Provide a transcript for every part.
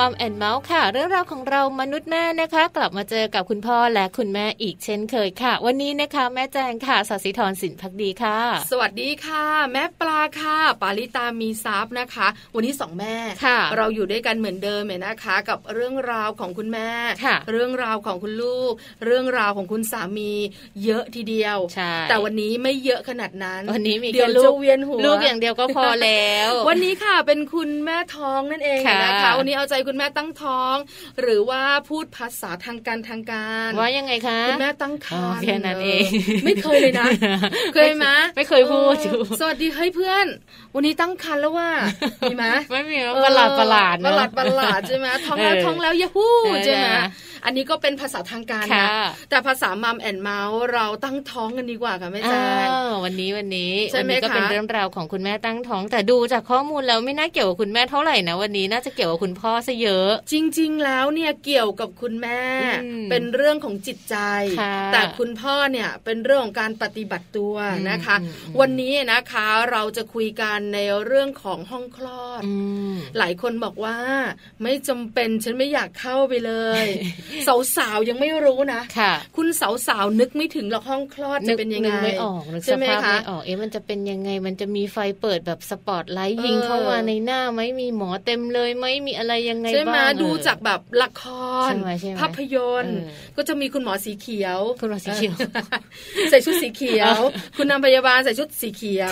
มัมแอนเมาส์ค่ะ เรื่องราวของเรามนุษย์แม่นะคะ กลับมาเจอกับคุณพ่อและคุณแม่อีกเช่นเคยค่ะ วันนี้นะคะ แม่แจงค่ะสัสิธรสินพักดีค่ะ สวัสดีค่ะ แม่ปลาค่ะ ปาลิตามีซับนะคะ วันนี้สองแม่ค่ะเราอยู่ด้วยกันเหมือนเดิมเลยนะคะ กับเรื่องราวของคุณแม่ค่ะเรื่องราวของคุณลูก เรื่องราวของคุณสามี เยอะทีเดียวใช่แต่วันนี้ไม่เยอะขนาดนั้น วันนี้มีเดี๋ยวจะเวียนหัวลูกอย่างเดียวก็พอแล้ว วันนี้ค่ะเป็นคุณแม่ท้องนั่นเองนะคะ วันนี้เอาใจคุณแม่ตั้งท้อง หรือว่าพูดภาษาทางการทางการว่ายังไงคะคุณแม่ตั้งครรภ์แค่นั้นเองไม่เคยเลยนะ เคยไหมไม่เคยพูดสวัสดีเฮ้ยเพื่อน วันนี้ตั้งครรภ์แล้วว่ามีไหมไม่มีประหลาดประหลาดประหลาดประหลาดใช่ไหมท้องแล้วท้องแล้วยาฮู้ใช่ไหม อันนี้ก็เป็นภาษาทางการนะแต่ภาษามัมแอนเมาส์เราตั้งท้องกันดีกว่าค่ะแม่แจ้งวันนี้วันนี้ใช่ไหมก็เป็นเรื่องราวของคุณแม่ตั้งท้อง แต่ดูจากข้อมูลแล้วไม่น่าเกี่ยวกับคุณแม่เท่าไหร่นะวันนี้น่าจะเกี่ยวกับคุณพ่อซะเยอะ จริง ๆ แล้วเนี่ยเกี่ยวกับคุณแม่ เป็นเรื่องของจิตใจ แต่คุณพ่อเนี่ยเป็นเรื่องของการปฏิบัติตัวนะคะ วันนี้นะคะเราจะคุยกันในเรื่องของห้องคลอด หลายคนบอกว่าไม่จำเป็นฉันไม่อยากเข้าไปเลยสาวๆยังไม่รู้นะค่ะคุณสาวๆนึกไม่ถึงหรอกห้องคลอดจะเป็นยังไงนึกไม่ออกนึกสภาพไม่ออกเอ๊ะมันจะเป็นยังไงมันจะมีไฟเปิดแบบสปอตไลท์ยิงเข้ามาในหน้าไหมมีหมอเต็มเลยไหมมีอะไรยังไงบ้างใช่ไหมดูจากแบบละครภาพยนตร์ก็จะมีคุณหมอสีเขียวคุณหมอสีเขียวใส่ชุดสีเขียว คุณนำพยาบาลใส่ชุดสีเขียว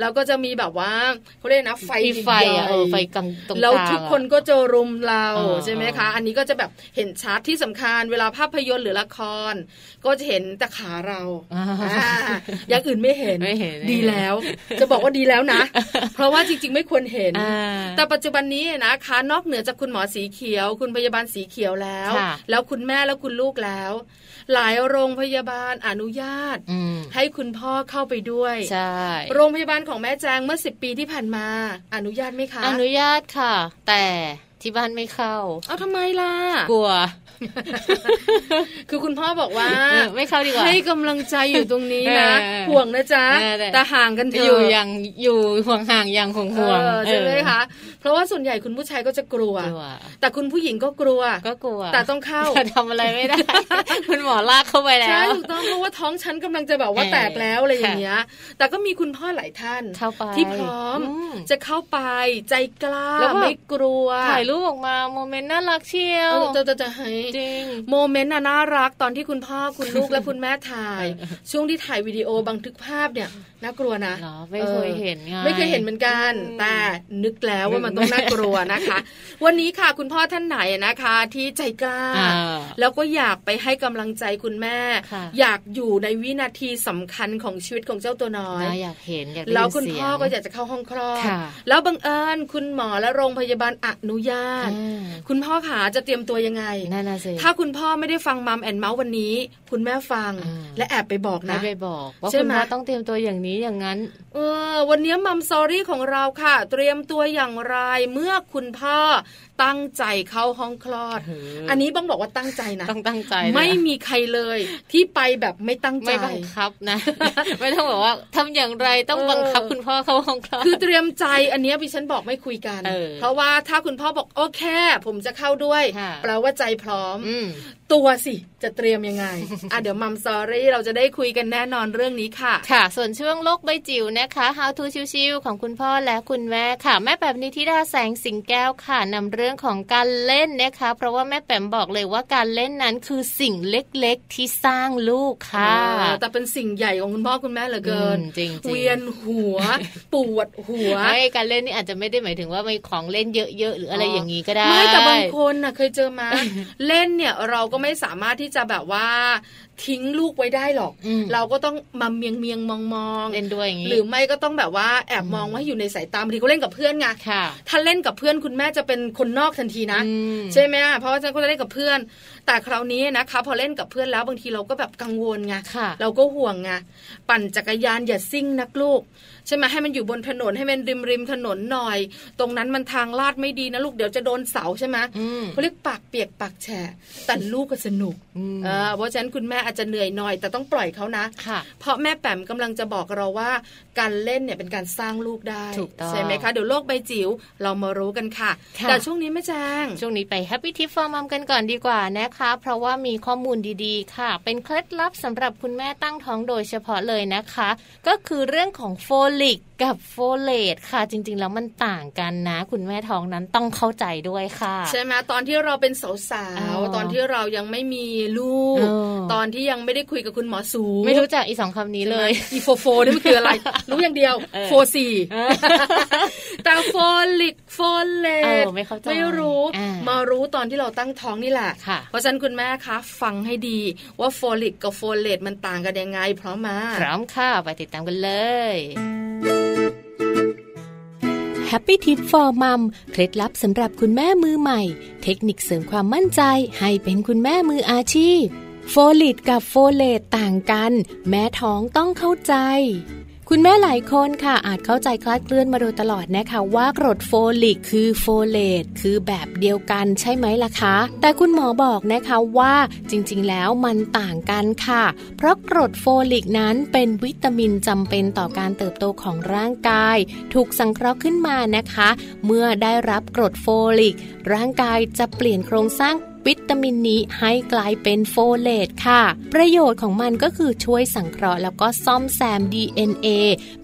แล้วก็จะมีแบบว่าเขาเรียกนะไฟไฟอะไฟกลางตรงกลางแล้วทุกคนก็จะรุมเราใช่ไหมคะ อันนี้ก็จะแบบเห็นชัดที่สำคัญเวลาภาพยนตร์หรือละคร ก็จะเห็นแต่ขาเราอย่างอื่นไม่เห็น ดีแล้ว จะบอกว่าดีแล้วนะ เพราะว่าจริง ๆ ไม่ควรเห็น แต่ปัจจุบันนี้นะคะนอกเหนือจากคุณหมอสีเขียว คุณพยาบาลสีเขียวแล้ว แล้วคุณแม่แล้วคุณลูกแล้ว หลายโรงพยาบาลอนุญาต ให้คุณพ่อเข้าไปด้วยใช่โรงพยาบาลของแม่แจงเมื่อสิบปีที่ผ่านมา อนุญาตไหมคะ อนุญาตค่ะ แต่ที่บ้านไม่เข้า เอาทำไมล่ะ กลัว คือคุณพ่อบอกว่าไม่เข้าดีกว่าให้กำลังใจอยู่ตรงนี้นะห่วงนะจ๊ะแต่ห่างกันเถอะอยู่อย่างอยู่ห่วงห่างอย่างห่วงห่วงใช่ไหมคะเพราะว่าส่วนใหญ่คุณผู้ชายก็จะกลัว แต่คุณผู้หญิงก็กลัวก็กลัว แต่ต้องเข้าแต่ทำอะไรไม่ได้คุณหมอลากเข้าไปแล้วใช่ถูกต้องเพราะว่าท้องฉันกำลังจะแบบว่าแตกแล้วอะไรอย่างเงี้ยแต่ก็มีคุณพ่อหลายท่านเข้าไปที่พร้อมจะเข้าไปใจกล้าไม่กลัวถ่ายรูปออกมาโมเมนต์น่ารักเชียวจะจะจะให้จริงโมเมนต์น่ารักตอนที่คุณพ่อคุณลูกและคุณแม่ถ่าย ช่วงที่ถ่ายวิดีโอบันทึกภาพเนี่ย น่ากลัวนะไม่เคยเห็นไงไม่เคยเห็นเหมือนกัน แต่นึกแล้วว่ามันต้องน่ากลัวนะคะ วันนี้ค่ะคุณพ่อท่านไหนนะคะ ที่ใจกล้า แล้วก็อยากไปให้กำลังใจคุณแม่ อยากอยู่ในวินาทีสำคัญของชีวิตของเจ้าตัวน้อยอยากเห็นอยากแล้วคุณพ่อก็อยากจะเข้าห้องคลอดแล้วบังเอิญคุณหมอและโรงพยาบาลอนุญาต คุณพ่อขาจะเตรียมตัวยังไงถ้าคุณพ่อไม่ได้ฟังมัมแอนเมาส์วันนี้ คุณแม่ฟังและแอบไปบอกนะไปบอกว่าคุณพ่อต้องเตรียมตัวอย่างนี้อย่างนั้น เออ วันนี้มัมซอรี่ของเราค่ะ เตรียมตัวอย่างไรเมื่อคุณพ่อตั้งใจเข้าห้องคลอด อันนี้บ้องบอกว่าตั้งใจนะต้องตั้งใจ ไม่มีใครเลยที่ไปแบบไม่ตั้งใจไม่บังคับนะ ไม่ต้องบอกว่าทำอย่างไรต้องบังคับคุณพ่อเข้าห้องคลอดคือเตรียมใจอันนี้พี่ฉันบอกไม่คุยกัน เพราะว่าถ้าคุณพ่อบอกโอเค ผมจะเข้าด้วยแปลว่าใจพร้อมตัวสิจะเตรียมยังไง อะเดี๋ยวมัมซอรี่เราจะได้คุยกันแน่นอนเรื่องนี้ค่ะ ค่ะ ส่วนช่วงโลกใบจิ๋วนะคะ How to ชิวๆของคุณพ่อและคุณแม่ค่ะ แม่แบบนิธิดาแสงสิงแก้วค่ะนำเรื่องของการเล่นนะคะ เพราะว่าแม่แปมบอกเลยว่าการเล่นนั้นคือสิ่งเล็กๆที่สร้างลูกค่ะ แต่เป็นสิ่งใหญ่ของคุณพ่อคุณแม่เหลือเกินจริงๆเวียนหัว ปวดหัวไม่การเล่นนี่อาจจะไม่ได้หมายถึงว่ามีของเล่นเยอะๆหรืออะไรอย่างนี้ก็ได้ไม่แต่บางคนน่ะเคยเจอมาเล่นเนี่ยเราก็ไม่สามารถที่จะแบบว่า ทิ้งลูกไว้ได้หรอก เราก็ต้องมาเมียงเมียงมองมองเล่นด้วยอย่างนี้หรือไม่ก็ต้องแบบว่าแอบมองว่าอยู่ในสายตาบางทีเขาเล่นกับเพื่อนไงถ้าเล่นกับเพื่อนคุณแม่จะเป็นคนนอกทันทีนะใช่ไหมเพราะว่าฉันก็จะเล่นกับเพื่อน แต่คราวนี้นะคะ พอเล่นกับเพื่อนแล้วบางทีเราก็แบบกังวลไงเราก็ห่วงไงปั่นจักรยานอย่าซิ่งนักลูก ใช่ไหมให้มันอยู่บนถนนให้มันริมริมถนนหน่อย ตรงนั้นมันทางลาดไม่ดีนะลูกเดี๋ยวจะโดนเสาใช่ไหมเขาเรียกปากเปียกปากแฉะแต่ลูกก็สนุกเพราะฉะนั้นคุณแม่อาจจะเหนื่อยหน่อย แต่ต้องปล่อยเขานะ เพราะแม่แปมกำลังจะบอกเราว่าการเล่นเนี่ยเป็นการสร้างลูกได้ใช่ไหมคะเดี๋ยวโลกใบจิ๋วเรามารู้กันค่ะ แต่ช่วงนี้แม่แจ้งช่วงนี้ไปแฮปปี้ทิปฟอร์มัมกันก่อนดีกว่านะคะ เพราะว่ามีข้อมูลดีๆ ค่ะ เป็นเคล็ดลับสำหรับคุณแม่ตั้งท้องโดยเฉพาะเลยนะคะ ก็คือเรื่องของโฟลิกกับโฟเลตค่ะ จริง ๆ แล้วมันต่างกันนะ คุณแม่ท้องนั้นต้องเข้าใจด้วยค่ะ ใช่ไหมตอนที่เราเป็นสาวๆตอนที่เรายังไม่มีลูก ตอนที่ยังไม่ได้คุยกับคุณหมอสู ไม่รู้จักอีสองคำนี้เลย อีโฟโฟนี่มันคืออะไรรู้อย่างเดียวโฟซีแต่โฟลิกโฟเลตไม่เข้าใจไม่รู้ มารู้ตอนที่เราตั้งท้องนี่แหละ เพราะฉะนั้นคุณแม่คะฟังให้ดีว่าโฟลิกกับโฟเลตมันต่างกันยังไง พร้อมมาพร้อมค่ะ ไปติดตามกันเลย Happy Tip for Mom เคล็ดลับสำหรับคุณแม่มือใหม่ เทคนิคเสริมความมั่นใจให้เป็นคุณแม่มืออาชีพ โฟลิกกับโฟเลตต่างกัน แม่ท้องต้องเข้าใจ คุณแม่หลายคนค่ะอาจเข้าใจคลาดเคลื่อนมาโดยตลอดนะคะ ว่ากรดโฟลิกคือโฟเลตคือแบบเดียวกันใช่ไหมล่ะคะ แต่คุณหมอบอกนะคะว่าจริงๆแล้วมันต่างกันค่ะ เพราะกรดโฟลิกนั้นเป็นวิตามินจำเป็นต่อการเติบโตของร่างกาย ถูกสังเคราะห์ขึ้นมานะคะ เมื่อได้รับกรดโฟลิก ร่างกายจะเปลี่ยนโครงสร้าง วิตามินนี้ให้กลายเป็นโฟเลตค่ะ ประโยชน์ของมันก็คือช่วยสังเคราะห์แล้วก็ซ่อมแซม DNA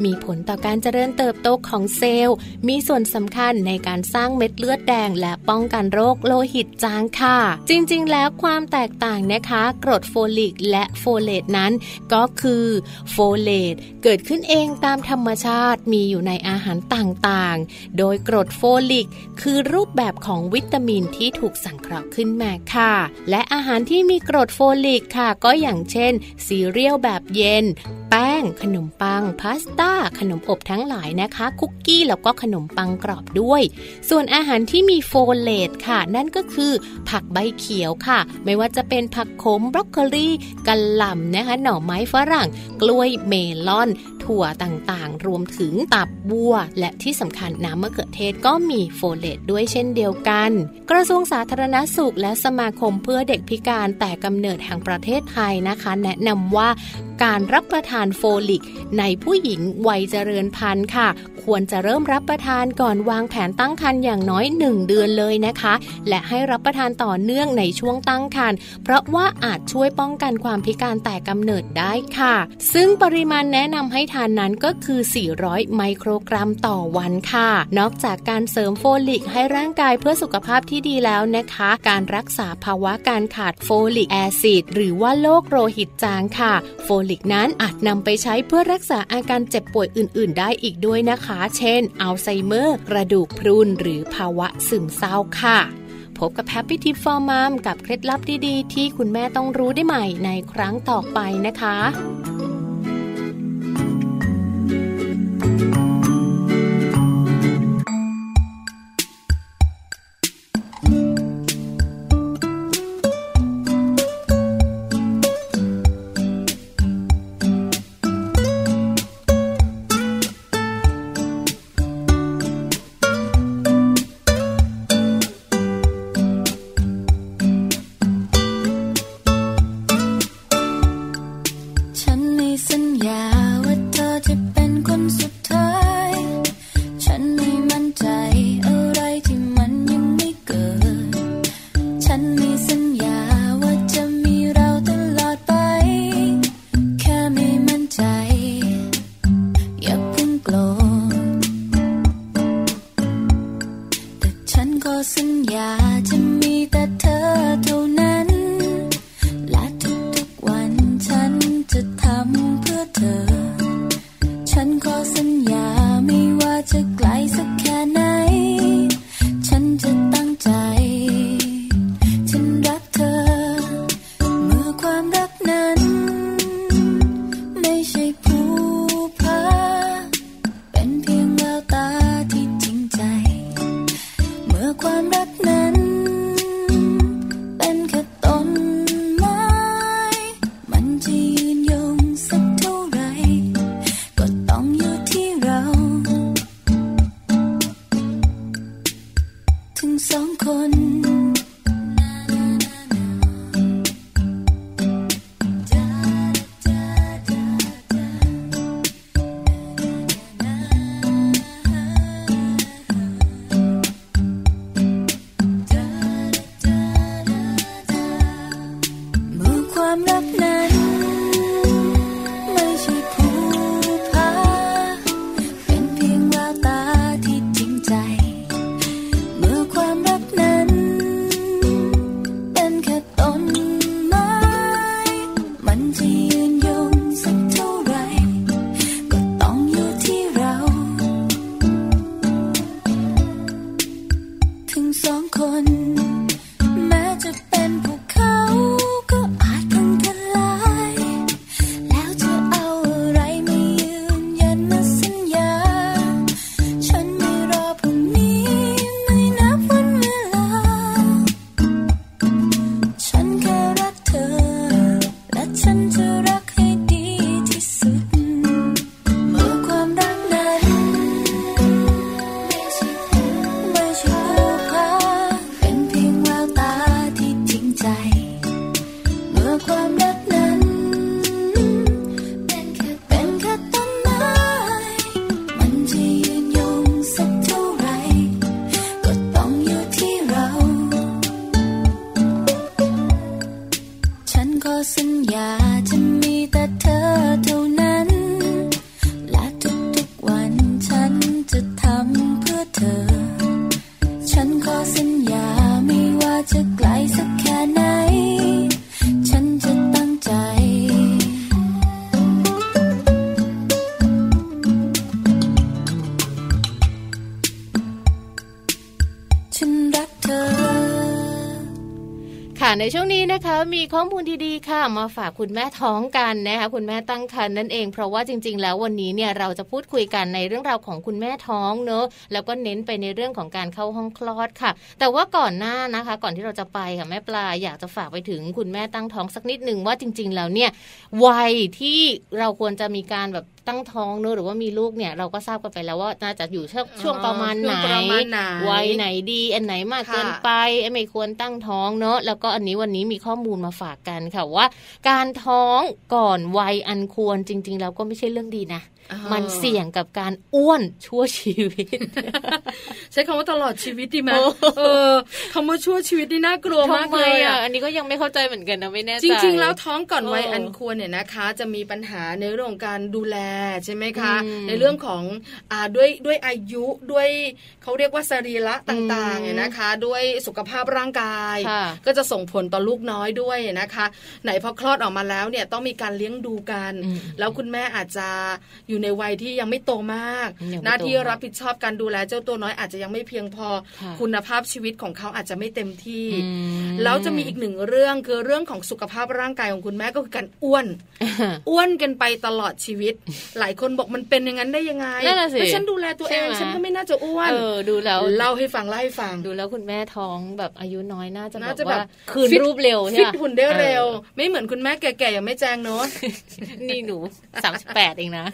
มีผลต่อการเจริญเติบโตของเซลล์ มีส่วนสำคัญในการสร้างเม็ดเลือดแดง และป้องกันโรคโลหิตจางค่ะ จริงๆ แล้วความแตกต่างนะคะ กรดโฟลิกและโฟเลตนั้น ก็คือโฟเลตเกิดขึ้นเองตามธรรมชาติมีอยู่ในอาหารต่างๆ โดยกรดโฟลิก คือรูปแบบของวิตามินที่ถูกสังเคราะห์ขึ้นมาค่ะ และอาหารที่มีกรดโฟลิกค่ะ ก็อย่างเช่นซีเรียลแบบเย็น แป้ง ขนมปัง พาสต้า ขนมอบทั้งหลายนะคะ คุกกี้แล้วก็ขนมปังกรอบด้วย ส่วนอาหารที่มีโฟเลตค่ะ นั่นก็คือ ผักใบเขียวค่ะ ไม่ว่าจะเป็นผักขมบรอกโคลีกะหล่ำนะคะ หน่อไม้ฝรั่ง กล้วยเมลอน ถั่วต่างๆ รวมถึงตับวัว และที่สำคัญน้ำมะเขือเทศก็มีโฟเลตด้วยเช่นเดียวกัน กระทรวงสาธารณสุขและสมาคมเพื่อเด็กพิการแต่กำเนิดแห่งประเทศไทยนะคะ แนะนำว่า การรับประทานโฟลิก ในผู้หญิงวัยเจริญพันธุ์ค่ะ ควรจะเริ่มรับประทานก่อนวางแผนตั้งครรภ์อย่างน้อย 1 เดือนเลยนะคะ และให้รับประทานต่อเนื่องในช่วงตั้งครรภ์เพราะว่าอาจช่วยป้องกันความพิการแต่กำเนิดได้ค่ะ ซึ่งปริมาณแนะนำให้ทานนั้นก็คือ 400 ไมโครกรัมต่อวันค่ะ นอกจากการเสริมโฟลิก ให้ร่างกายเพื่อสุขภาพที่ดีแล้วนะคะ การรักษาภาวะการขาดโฟลิก acid หรือว่าโรคโลหิตจางค่ะ โฟลิกนั้นอาจนำไปใช้เพื่อรักษาอาการเจ็บป่วยอื่น ๆ ได้อีกด้วยนะคะ เช่น อัลไซเมอร์ กระดูกพรุน หรือภาวะซึมเศร้าค่ะพบกับ Happy Tip for Mom กับเคล็ดลับดี ๆ ที่คุณแม่ต้องรู้ได้ใหม่ในครั้งต่อไปนะคะ มีข้อมูลดีๆค มาฝากคุณแม่ท้องกันนะคะคุณแม่ตั้งครรภ์นั่นเอง เพราะว่าจริง ๆ แล้ววันนี้เนี่ยเราจะพูดคุยกันในเรื่องราวของคุณแม่ท้องเนอะแล้วก็เน้นไปในเรื่องของการเข้าห้องคลอดค่ะ แต่ว่าก่อนหน้านะคะ ก่อนที่เราจะไปค่ะแม่ปลาอยากจะฝากไปถึงคุณแม่ตั้งท้องสักนิดหนึ่งว่าจริง ๆ แล้วเนี่ยวัยที่เราควรจะมีการแบบตั้งท้องเนอะหรือว่ามีลูกเนี่ยเราก็ทราบกันไปแล้วว่าน่าจะอยู่ช่วงช่วงประมาณไหนช่วงประมาณไหนวัยไหนดีอันไหนมากเกินค่ะไปไม่ควรตั้งท้องเนอะแล้วก็อันนี้วันนี้มีข้อมูลมาฝากกันค่ะว่าการท้องก่อนวัยอันควรจริง ๆ แล้วก็ไม่ใช่เรื่องดีนะ มันเสี่ยงกับการอ้วนชั่วชีวิต ใช้คำว่าตลอดชีวิตดีไหมโอ้เออคำว่าชั่วชีวิตนี่น่ากลัวมากทำไมเลยอะอะอันนี้ก็ยังไม่เข้าใจเหมือนกันนะไม่แน่ใจจริงๆแล้วท้องก่อนวัยเอออัอันควรเนี่ยนะคะ จะมีปัญหาในเรื่องของการดูแลใช่ไหมคะอืมในเรื่องของอ่าด้วยด้วยอายุด้วยเขาเรียกว่าสรีระต่างๆอืมเนี่ยนะคะ ด้วยสุขภาพร่างกายค่ะก็จะส่งผลต่อลูกน้อยด้วยนะคะ ไหนพอคลอดออกมาแล้วเนี่ยต้องมีการเลี้ยงดูกันอืมแล้วคุณแม่อาจจะอยู่ในวัยที่ยังไม่โตมากยังไม่โตหน้าที่รับผิดชอบการดูแลเจ้าตัวน้อยอาจจะยังไม่เพียงพอค่ะคุณภาพชีวิตของเขาอาจจะไม่เต็มที่อืมแล้วจะมีอีกหนึ่งเรื่องคือเรื่องของสุขภาพร่างกายของคุณแม่ก็คือการอ้วน อ้วนกันไปตลอดชีวิต หลายคนบอกมันเป็นอย่างนั้นได้ยังไงนั่นน่ะสิแล้วฉันดูแลตัวเองใช่ไหมฉันก็ไม่น่าจะอ้วนเออดูแล้วเล่าให้ฟังเล่าให้ฟังดูแล้วคุณแม่ท้องแบบอายุน้อยน่าจะแบน่าบจะแบบว่าคืนฟิตรูปเร็วใช่ฟิไหตมหุ่นได้เร็วออไม่เหมือนคุณแม่แก่ๆอย่างไม่แจงเนาะนี่หนูสามสิบแปดเองนะ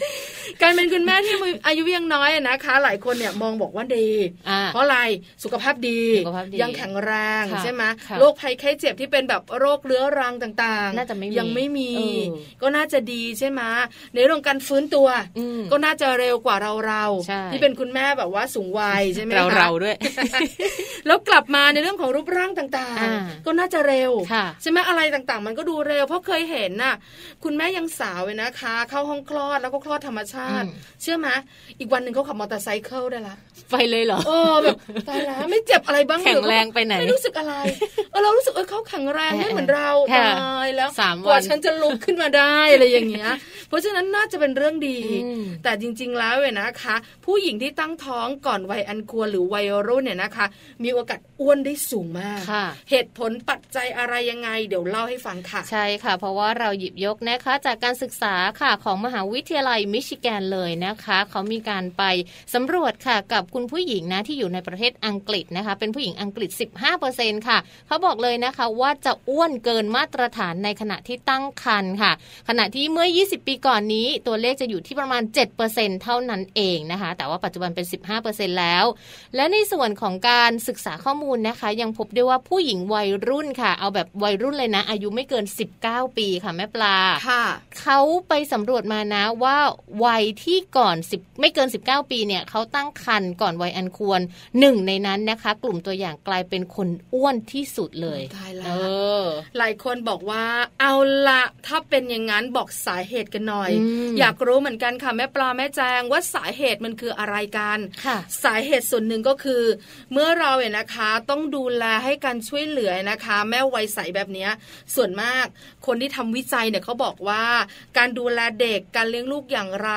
การเป็นคุณแม่ที่อายุยังน้อยอะนะคะ หลายคนเนี่ยมองบอกว่าดีอ่าเพราะอะไรสุขภาพดีสุขภาพดี ยังแข็งแรงค่ะใช่ไหมค่ะโรคภัยไข้เจ็บที่เป็นแบบโรคเรื้อรังต่างๆน่าจะไม่มียังไม่มีเออก็น่าจะดีใช่ไหมในเรื่องการฟื้นตัวอืมก็น่าจะเร็วกว่าเราเราใช่ที่เป็นคุณแม่แบบว่าสูงวัยใช่ไหมเราคะเราด้วย แล้วกลับมาในเรื่องของรูปร่างต่างอ่าๆก็น่าจะเร็วค่ะใช่ไหมอะไรต่างๆ มันก็ดูเร็ว เพราะเคยเห็นน่ะคุณแม่ยังสาวเลยนะคะ เข้าห้องคลอดแล้วก็คลอดธรรมชาติอืมเชื่อไหมอีกวันหนึ่งเขาขับมอเตอร์ไซค์ได้ละไปเลยเหรอเออแบบตายแล้วไม่เจ็บอะไรบ้างแข็งหอแรงไปไหนไม่รู้สึกอะไรเออเรารู้สึกเออเขาแข็งแรงไม่เหมือนเราค่ะตายแล้วสามกว่าวันฉันจะลุกขึ้นมาได้อะไรอย่างเงี้ย เพราะฉะนั้นน่าจะเป็นเรื่องดีอืมแต่จริง ๆ แล้วเนี่ยนะคะ ผู้หญิงที่ตั้งท้องก่อนวัยอันควรหรือวัยรุ่นเนี่ยนะคะ มีโอกาสอ้วนได้สูงมากค่ะเหตุผลปัจจัยอะไรยังไง เดี๋ยวเล่าให้ฟังค่ะ ใช่ค่ะ เพราะว่าเราหยิบยกนะคะ จากการศึกษาค่ะของมหาวิทยาลัยมิชิแกนเลยนะคะเขามีการไปสำรวจค่ะกับคุณผู้หญิงนะที่อยู่ในประเทศอังกฤษนะคะ เป็นผู้หญิงอังกฤษ 15%ค่ะเขาบอกเลยนะคะว่าจะอ้วนเกินมาตรฐานในขณะที่ตั้งครรภ์ค่ะ ขณะที่เมื่อ 20 ปีก่อนนี้ ตัวเลขจะอยู่ที่ประมาณ 7%เท่านั้นเองนะคะ แต่ว่าปัจจุบันเป็น 15%แล้ว และในส่วนของการศึกษาข้อมูลนะคะ ยังพบด้วยว่าผู้หญิงวัยรุ่นค่ะ เอาแบบวัยรุ่นเลยนะ อายุไม่เกิน 19 ปีค่ะแม่ปลาค่ะเขาไปสำรวจมานะว่าวัยที่ก่อน 10 ไม่เกิน 19 ปีเนี่ยเขาตั้งครรภ์ก่อนวัยอันควรหนึ่งในนั้นนะคะ กลุ่มตัวอย่างกลายเป็นคนอ้วนที่สุดเลยตายละเออหลายคนบอกว่าเอาละถ้าเป็นอย่างนั้นบอกสาเหตุกันหน่อยอืมอยากรู้เหมือนกันค่ะแม่ปลาแม่แจงว่าสาเหตุมันคืออะไรกันค่ะสาเหตุส่วนหนึ่งก็คือ เมื่อเราเนี่ยนะคะต้องดูแลให้การช่วยเหลือนะคะ แม่วัยใสแบบเนี้ยส่วนมากคนที่ทำวิจัยเนี่ยเขาบอกว่าการดูแลเด็กการเลี้ยงลูกอย่างไร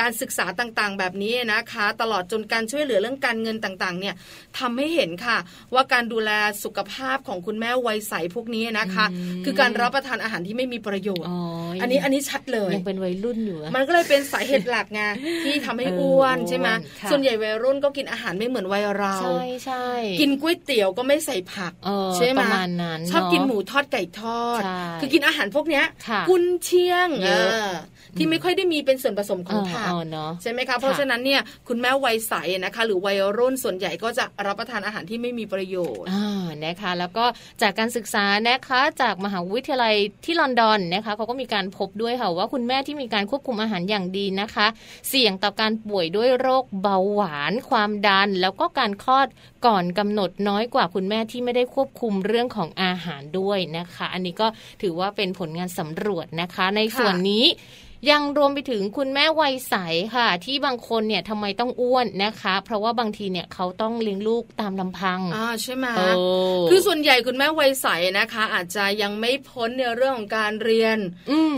การศึกษาต่างๆ แบบนี้นะคะ ตลอดจนการช่วยเหลือเรื่องการเงินต่างๆ เนี่ยทำให้เห็นค่ะ ว่าการดูแลสุขภาพของคุณแม่วัยใสพวกนี้นะคะอืมคือการรับประทานอาหารที่ไม่มีประโยชน์อ๋ออัอันนี้อันนี้ชัดเลยยังเป็นวัยรุ่นอยู่อะมันก็เลยเป็นสาเหตุหลักไงที่ทำให้เอออ้วนใช่ไหมอ้วนค่ะส่วนใหญ่วัยรุ่นก็กินอาหารไม่เหมือนวัยเราใช่ใช่กินก๋วยเตี๋ยวก็ไม่ใส่ผักเออใช่ไหมประมาณนั้นชอบกินเะหมูทอดไก่ทอดใช่คือกินอาหารพวกเนี้ยค่ะกุนเชียงเยอะเออที่ไม่ค่อยได้มีเป็นส่วนผสมของผักเออเนาะใช่ไหมคะเพราะฉะนั้นเนี่ยคุณแม่วัยใสนะคะ หรือวัยรุ่นส่วนใหญ่ก็จะรับประทานอาหารที่ไม่มีประโยชน์อ่านะคะ แล้วก็จากการศึกษานะคะจากมหาวิทยาลัยที่ลอนดอนนะคะเขาก็มีการพบด้วยค่ะว่าคุณแม่ม่ที่มีการควบคุมอาหารอย่างดีนะคะ เสี่ยงต่อการป่วยด้วยโรคเบาหวาน ความดัน แล้วก็การคลอดก่อนกำหนดน้อยกว่าคุณแม่ที่ไม่ได้ควบคุมเรื่องของอาหารด้วยนะคะ อันนี้ก็ถือว่าเป็นผลงานสำรวจนะคะ ในส่วนนี้ ยังรวมไปถึงคุณแม่วัยใสค่ะ ที่บางคนเนี่ยทำไมต้องอ้วนนะคะ เพราะว่าบางทีเนี่ยเขาต้องเลี้ยงลูกตามลำพังอ่าใช่ไหมคือส่วนใหญ่คุณแม่วัยใสนะคะ อาจจะยังไม่พ้นในเรื่องของการเรียน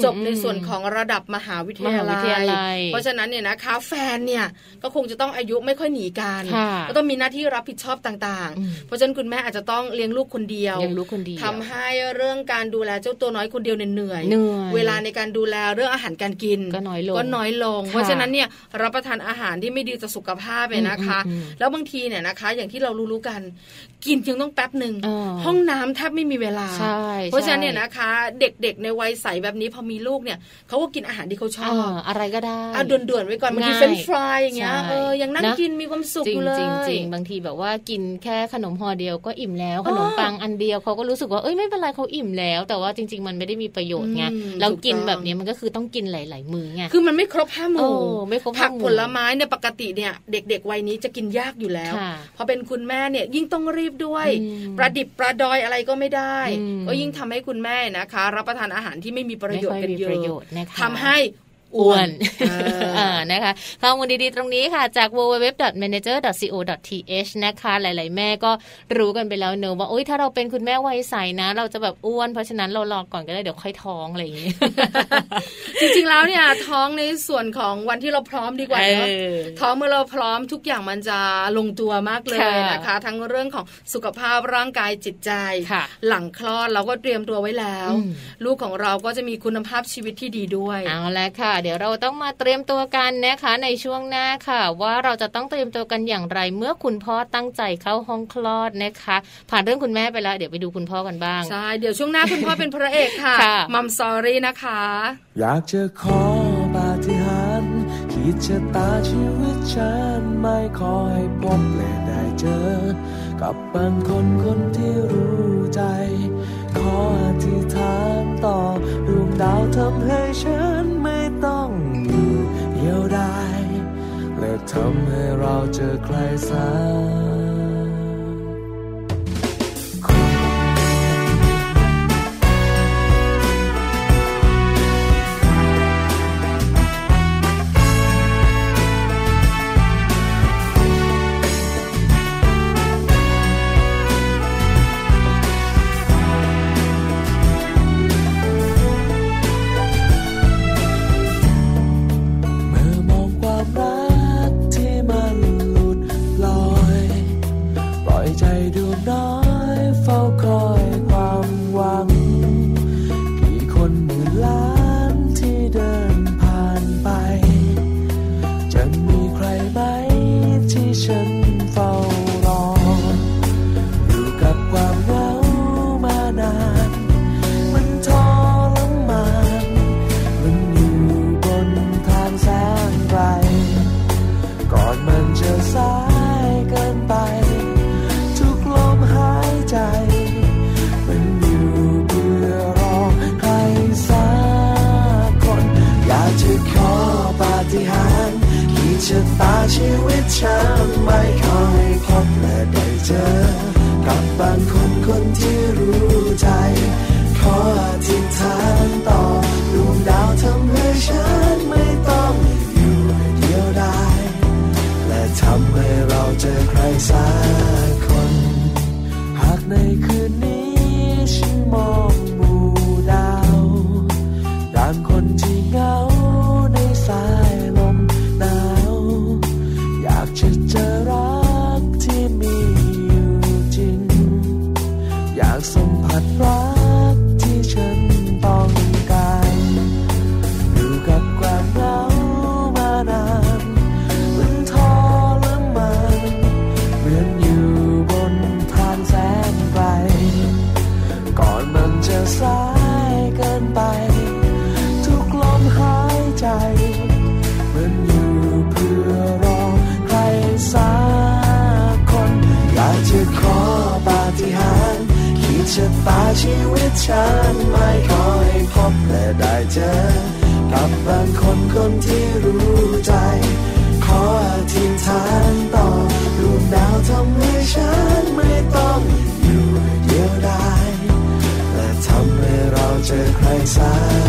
จบในส่วนของระดับมหาวิทยาลัย เพราะฉะนั้นเนี่ยนะคะแฟนเนี่ยก็คงจะต้องอายุไม่ค่อยหนีกันก็ต้องมีหน้าที่รับผิดชอบต่างๆ เพราะฉะนั้นคุณแม่อาจจะต้องเลี้ยงลูกคนเดียวเลี้ยงลูกคนเดียวทำให้เรื่องการดูแลเจ้าตัวน้อยคนเดียวเหนื่อย เวลาในการดูแลเรื่องอาหารการกินก็น้อยลงก็น้อยลง เพราะฉะนั้นเนี่ยรับประทานอาหารที่ไม่ดีต่อสุขภาพเลยนะคะ แล้วบางทีเนี่ยนะคะ อย่างที่เรารู้ๆกัน กินยังต้องแป๊บหนึ่งห้องน้ำแทบไม่มีเวลา เพราะฉะนั้นเนี่ยนะคะ เด็กๆในวัยใสแบบนี้พอมีลูกเนี่ยเขาก็กินอาหารที่เขาชอบอะไรก็ได้อ่ด่วนๆไว้ก่อนบางทีเฟรนฟรายอย่างเงี้ยเออยังนั่งกินมีความสุขเลยจริงๆบางทีแบบว่ากินแค่ขนมห่อเดียวก็อิ่มแล้วขนมปังอันเดียวเขาก็รู้สึกว่าเอ้ยไม่เป็นไรเขาอิ่มแล้ว แต่ว่าจริง ๆ มันไม่ได้มีประโยชน์ไงเรากินแบบนี้มันก็คือต้องกินหลาย ๆ มือไงคือมันไม่ครบห้าหมู่ไม่ครบผักผลไม้เนี่ยปกติเนี่ย เด็ก ๆ วัยนี้จะกินยากอยู่แล้วพอเป็นคุณแม่เนี่ยยิ่งต้องรีบด้วย ประดิบประดอยอะไรก็ไม่ได้ ก็ยิ่งทำให้คุณแม่นะคะ รับประทานอาหารที่ไม่มีประโยชน์กันเยอะทำให้ อ้วนนะคะข้อมูลดีๆ ตรงนี้ค่ะ จาก www.manager.co.th นะคะ หลาย ๆ แม่ก็รู้กันไปแล้วเนอะว่าโอ๊ยถ้าเราเป็นคุณแม่วัยใสนะ เราจะแบบอ้วน เพราะฉะนั้นเรารอก่อนก็ได้เดี๋ยวค่อยท้องอะไรอย่างนี้ จริง ๆ แล้วเนี่ยท้องในส่วนของวันที่เราพร้อมดีกว่าเนอะท้องเมื่อเราพร้อมทุกอย่างมันจะลงตัวมากเลยนะคะ ทั้งเรื่องของสุขภาพร่างกายจิตใจ หลังคลอดเราก็เตรียมตัวไว้แล้ว ลูกของเราก็จะมีคุณภาพชีวิตที่ดีด้วยเอาละค่ะเดี๋ยวเราต้องมาเตรียมตัวกันนะคะในช่วงหน้าค่ะ ว่าเราจะต้องเตรียมตัวกันอย่างไร เมื่อคุณพ่อตั้งใจเข้าห้องคลอดนะคะ ผ่านเรื่องคุณแม่ไปแล้วเดี๋ยวไปดูคุณพ่อกันบ้างใช่เดี๋ยวช่วงหน้าคุณพ่อเป็นพระเอกค่ะมัมซอรี่นะคะ อยากจะขอปาฏิหาริย์คิดชะตาชีวิตฉันไม่ขอให้พบและได้เจอ กับบางคนคนที่รู้ใจ ขออธิษฐานต่อดวงดาวทำให้ฉัน ต้องอยู่เดียวดายและทำให้เราเจอใครสักะตาชีวิตฉันไม่ขอให้พบและได้เจอ กับบางคนคนที่รู้ใจ ขออธิษฐานต่อดวงดาวทำให้ฉันไม่ต้องอยู่เดียวดายและทำให้เราเจอใครสัก ฉันไม่ขอให้พบและได้เจอ กับบางคนคนที่รู้ใจ ขอทิ้งทานต่อลูกดาวทำให้ฉันไม่ต้องอยู่เดียวดายและทำให้เราเจอใครสัก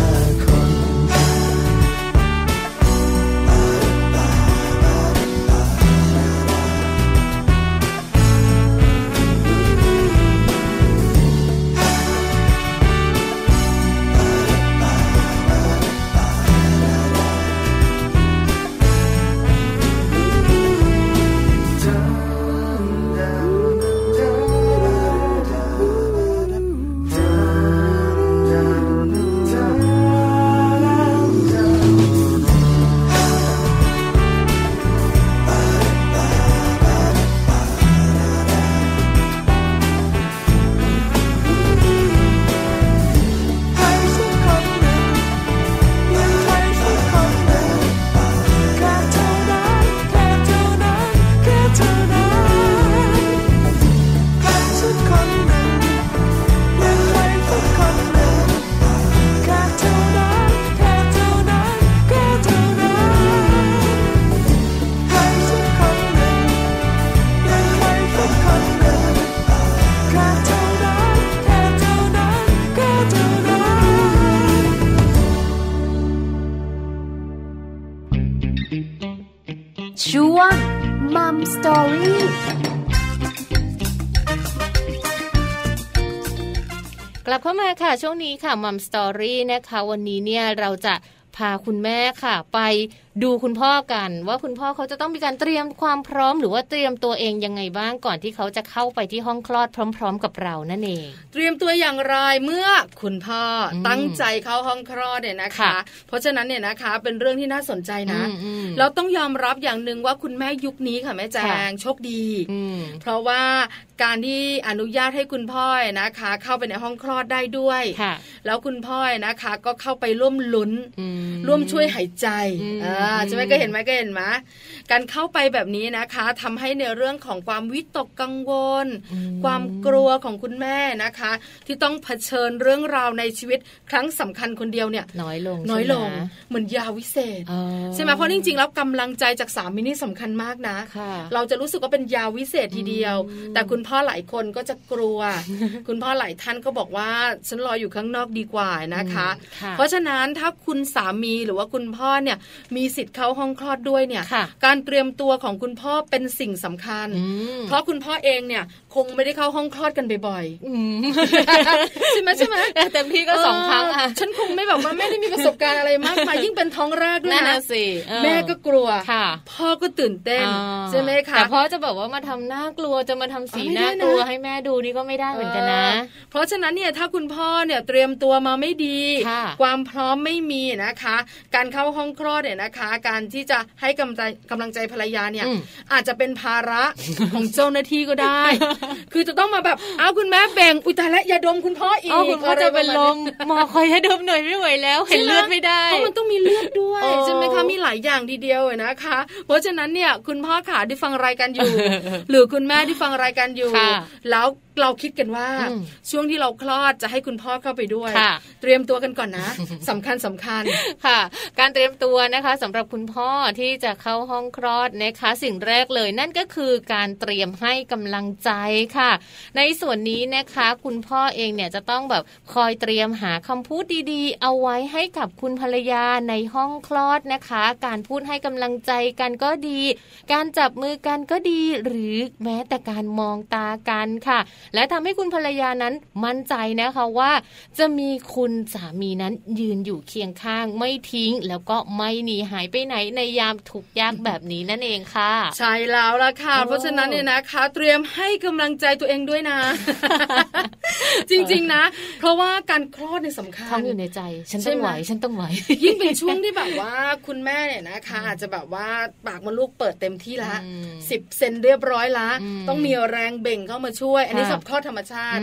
ค่ะ ช่วงนี้ค่ะมัมสตอรี่นะคะ วันนี้เนี่ยเราจะพาคุณแม่ค่ะ ไป ดูคุณพ่อกันว่าคุณพ่อเขาจะต้องมีการเตรียมความพร้อม หรือว่าเตรียมตัวเองยังไงบ้างก่อนที่เขาจะเข้าไปที่ห้องคลอดพร้อม ๆ กับเรานั่นเอง เตรียมตัวอย่างไรเมื่อคุณพ่ออมตั้งใจเข้าห้องคลอดเนี่ยนะคะค่ะเพราะฉะนั้นเนี่ยนะคะเป็นเรื่องที่น่าสนใจนะอืมอืมเราต้องยอมรับอย่างหนึ่งว่าคุณแม่ยุคนี้ค่ะแม่แจค่ะงโชคดีอืมเพราะว่าการที่อนุญาตให้คุณพ่อนะคะ เข้าไปในห้องคลอดได้ด้วยค่ะแล้วคุณพ่อนะคะ ก็เข้าไปร่วมลุ้นอืมร่วมช่วยหายใจอืมอ่าใช่ไหมก็เห็นไหมก็เห็นไหมการเข้าไปแบบนี้นะคะทำให้ในเรื่องของความวิตกกังวลอืมความกลัวของคุณแม่นะคะ ที่ต้องเผชิญเรื่องราวในชีวิตครั้งสำคัญคนเดียวเนี่ย น้อยลงน้อยลงใช่ไหมเหมือนยาวิเศษเออใช่ไหมเพราะจริงๆแล้วกำลังใจจากสามีนี่สำคัญมากนะค่ะเราจะรู้สึกว่าเป็นยาวิเศษทีเดียว แต่คุณพ่อหลายคนก็จะกลัว คุณพ่อหลายท่านก็บอกว่าฉันรออยู่ข้างนอกดีกว่านะคะอืมค่ะเพราะฉะนั้นถ้าคุณสามีหรือว่าคุณพ่อเนี่ยมีสิทธิ์เข้าห้องคลอดด้วยเนี่ยค่ะการเตรียมตัวของคุณพ่อเป็นสิ่งสำคัญอืมเพราะคุณพ่อเองเนี่ยคงไม่ได้เข้าห้องคลอดกันบ่อยอืมๆใช่ไหมใช่ไหมเต็มที่ก็สองครั้งอะเฉันคงไม่แบบว่าไม่ได้มีประสบการณ์อะไรมากมายยิ่งเป็นท้องแรกด้วยนั่นนะน่ะสิเออแม่ก็กลัวค่ะพ่อก็ตื่นเต้นอ่าใช่ไหมคะแต่พ่อจะแบบว่ามาทำหน้ากลัวจะมาทำสีอ๋อไม่หน้าได้นะกลัวให้แม่ดูนี่ก็ไม่ได้เหมือนกันนะเออเพราะฉะนั้นเนี่ยถ้าคุณพ่อเนี่ยเตรียมตัวมาไม่ดีค่ะความพร้อมไม่มีนะคะ การเข้าห้องคลอดเนี่ยนะคะ การที่จะให้กำลังใจกำลังใจภรรยาเนี่ยอืมอาจจะเป็นภาระของเจ้าหน้าที่ก็ได้คือจะต้องมาแบบอ้าวคุณแม่แบ่งอุยตายและยาดมคุณพ่ออีกอ๋อคุณพ่อจะเป็นลมหมอคอยให้ดมหน่อยไม่ไหวแล้วเห็นเลือดไม่ได้เพราะมันต้องมีเลือดด้วยโอ้ใช่ไหมคะมีหลายอย่างทีเดียวอะนะคะ เพราะฉะนั้นเนี่ยคุณพ่อขาที่ฟังรายการอยู่ หรือคุณแม่ที่ฟังรายการอยู่ค่ะแล้ว เราคิดกันว่าอืมช่วงที่เราคลอดจะให้คุณพ่อเข้าไปด้วยค่ะเตรียมตัวกันก่อนนะสำคัญสำคัญค่ะ การเตรียมตัวนะคะสำหรับคุณพ่อที่จะเข้าห้องคลอดนะคะ สิ่งแรกเลยนั่นก็คือการเตรียมให้กำลังใจค่ะ ในส่วนนี้นะคะ คุณพ่อเองเนี่ยจะต้องแบบคอยเตรียมหาคำพูดดีๆ เอาไว้ให้กับคุณภรรยาในห้องคลอดนะคะ การพูดให้กำลังใจกันก็ดี การจับมือกันก็ดีหรือแม้แต่การมองตากันค่ะและทำให้คุณภรรยานั้นมั่นใจนะคะว่าจะมีคุณสามีนั้นยืนอยู่เคียงข้างไม่ทิ้ง แล้วก็ไม่หนีหายไปไหนในยามทุกข์ยากแบบนี้นั่นเองค่ะ ใช่แล้วล่ะค่ะโอ้เพราะฉะนั้นเนี่ยนะคะ เตรียมให้กำลังใจตัวเองด้วยนะ จริงๆนะ เพราะว่าการคลอดเนี่ยสำคัญท้องอยู่ในใจ ฉันใช่ต้องไหมไหวฉันต้องไหวยิ่งเป็นช่วงที่แบบว่าคุณแม่เนี่ยนะคะ อาจจะแบบว่าปากมดลูกเปิดเต็มที่ละอืมสิบเซนเรียบร้อยละอืมต้องมีแรงเบ่งเข้ามาช่วย อันนี้ค่ะกับคลอดธรรมชาติ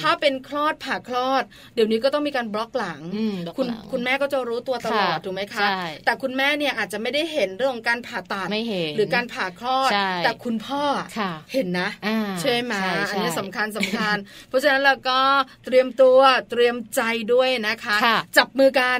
ถ้าเป็นคลอดผ่าคลอด เดี๋ยวนี้ก็ต้องมีการบล็อกหลัง คุณคุณแม่ก็จะรู้ตัวตลอดถูกไหมคะ แต่คุณแม่เนี่ยอาจจะไม่ได้เห็นเรื่องการผ่าตัดหรือการผ่าคลอด แต่คุณพ่อเห็นนะใช่ไหมอันนี้สำคัญสำคัญ เพราะฉะนั้นเราก็เตรียมตัวเตรียมใจด้วยนะคะ จับมือกัน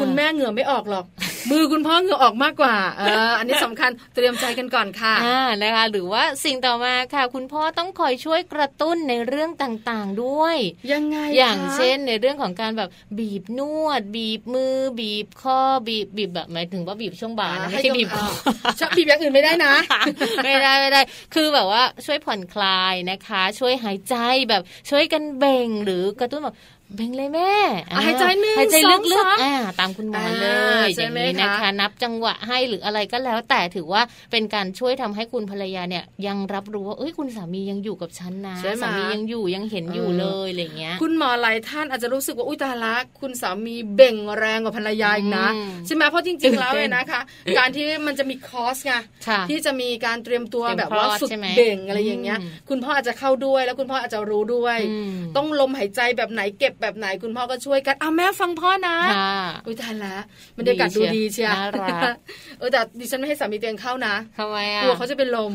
คุณแม่เหงื่อไม่ออกหรอกมือคุณพ่อเหงื่อออกมากกว่าเอออันนี้สำคัญเตรียมใจกันก่อนค่ะอ่านะคะ หรือว่าสิ่งต่อมาค่ะ คุณพ่อต้องคอยช่วยกระตุ้นในเรื่องต่างๆด้วย ยังไงอย่างเช่นในเรื่องของการแบบบีบนวด บีบมือ บีบข้อบีบบีบแบบหมายถึงว่าบีบช่วงบ่านะไม่ใช่บีบคอชอบบีบอย่างอื่นไม่ได้นะ ไม่ได้ไม่ได้ คือแบบว่าช่วยผ่อนคลายนะคะ ช่วยหายใจแบบช่วยกันเบ่งหรือกระตุ้นแบบเบ่งเลยแม่หายใจหนึ่งหายใจลึกๆตามคุณหมอเลยอย่างนี้นะคะ นับจังหวะให้หรืออะไรก็แล้ว แต่ถือว่าเป็นการช่วยทำให้คุณภรรยาเนี่ย ยังรับรู้ว่าเอ้ยคุณสามียังอยู่กับฉันนะสามียังอยู่ยังเห็นอยู่เลยอะไรเงี้ย คุณหมอหลายท่านอาจจะรู้สึกว่าอุ้ยตาละคุณสามีเบ่งแรงกว่าภรรยาอีกนะใช่ไหมเพราะจริงๆแล้วเลยนะคะ การที่มันจะมีคอร์สไงที่จะมีการเตรียมตัวแบบว่าฝึกเบ่งอะไรอย่างเงี้ย คุณพ่ออาจจะเข้าด้วยแล้วคุณพ่ออาจจะรู้ด้วย ต้องลมหายใจแบบไหนเก็บแบบไหนคุณพ่อก็ช่วยกันเอาแม่ฟังพ่อนะอุ้ยทันละมันเดียกาศดูดีเชียวเออแต่ดิฉันไม่ให้สามีเตียงเข้านะทำไมอะกลัวเขาจะเป็นลม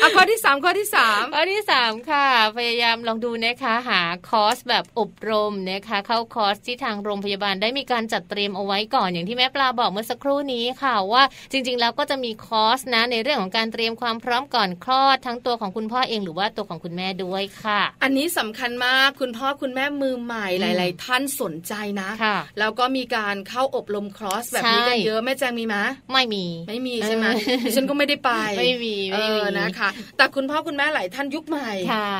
เอาข้อที่สามข้อที่สามข้อที่สามค่ะ พยายามลองดูนะคะหาคอร์สแบบอบรมนะคะ เข้าคอร์สที่ทางโรงพยาบาลได้มีการจัดเตรียมเอาไว้ก่อนอย่างที่แม่ปลาบอกเมื่อสักครู่นี้ค่ะว่าจริง ๆ แล้วก็จะมีคอร์สนะในเรื่องของการเตรียมความพร้อมก่อนคลอดทั้งตัวของคุณพ่อเองหรือว่าตัวของคุณแม่ด้วยค่ะ อันนี้สำคัญมากคุณพ่อคุณแม่มือใหม่หลาย ๆ ท่านสนใจนะแล้วก็มีการเข้าอบรมคอร์สแบบนี้กันเยอะแม่แจงมีไหมไม่มี ไม่มีใช่ไหมดิฉันก็ไม่ได้ไปไม่มีไม่มีนะคะ แต่คุณพ่อคุณแม่หลายท่านยุคใหม่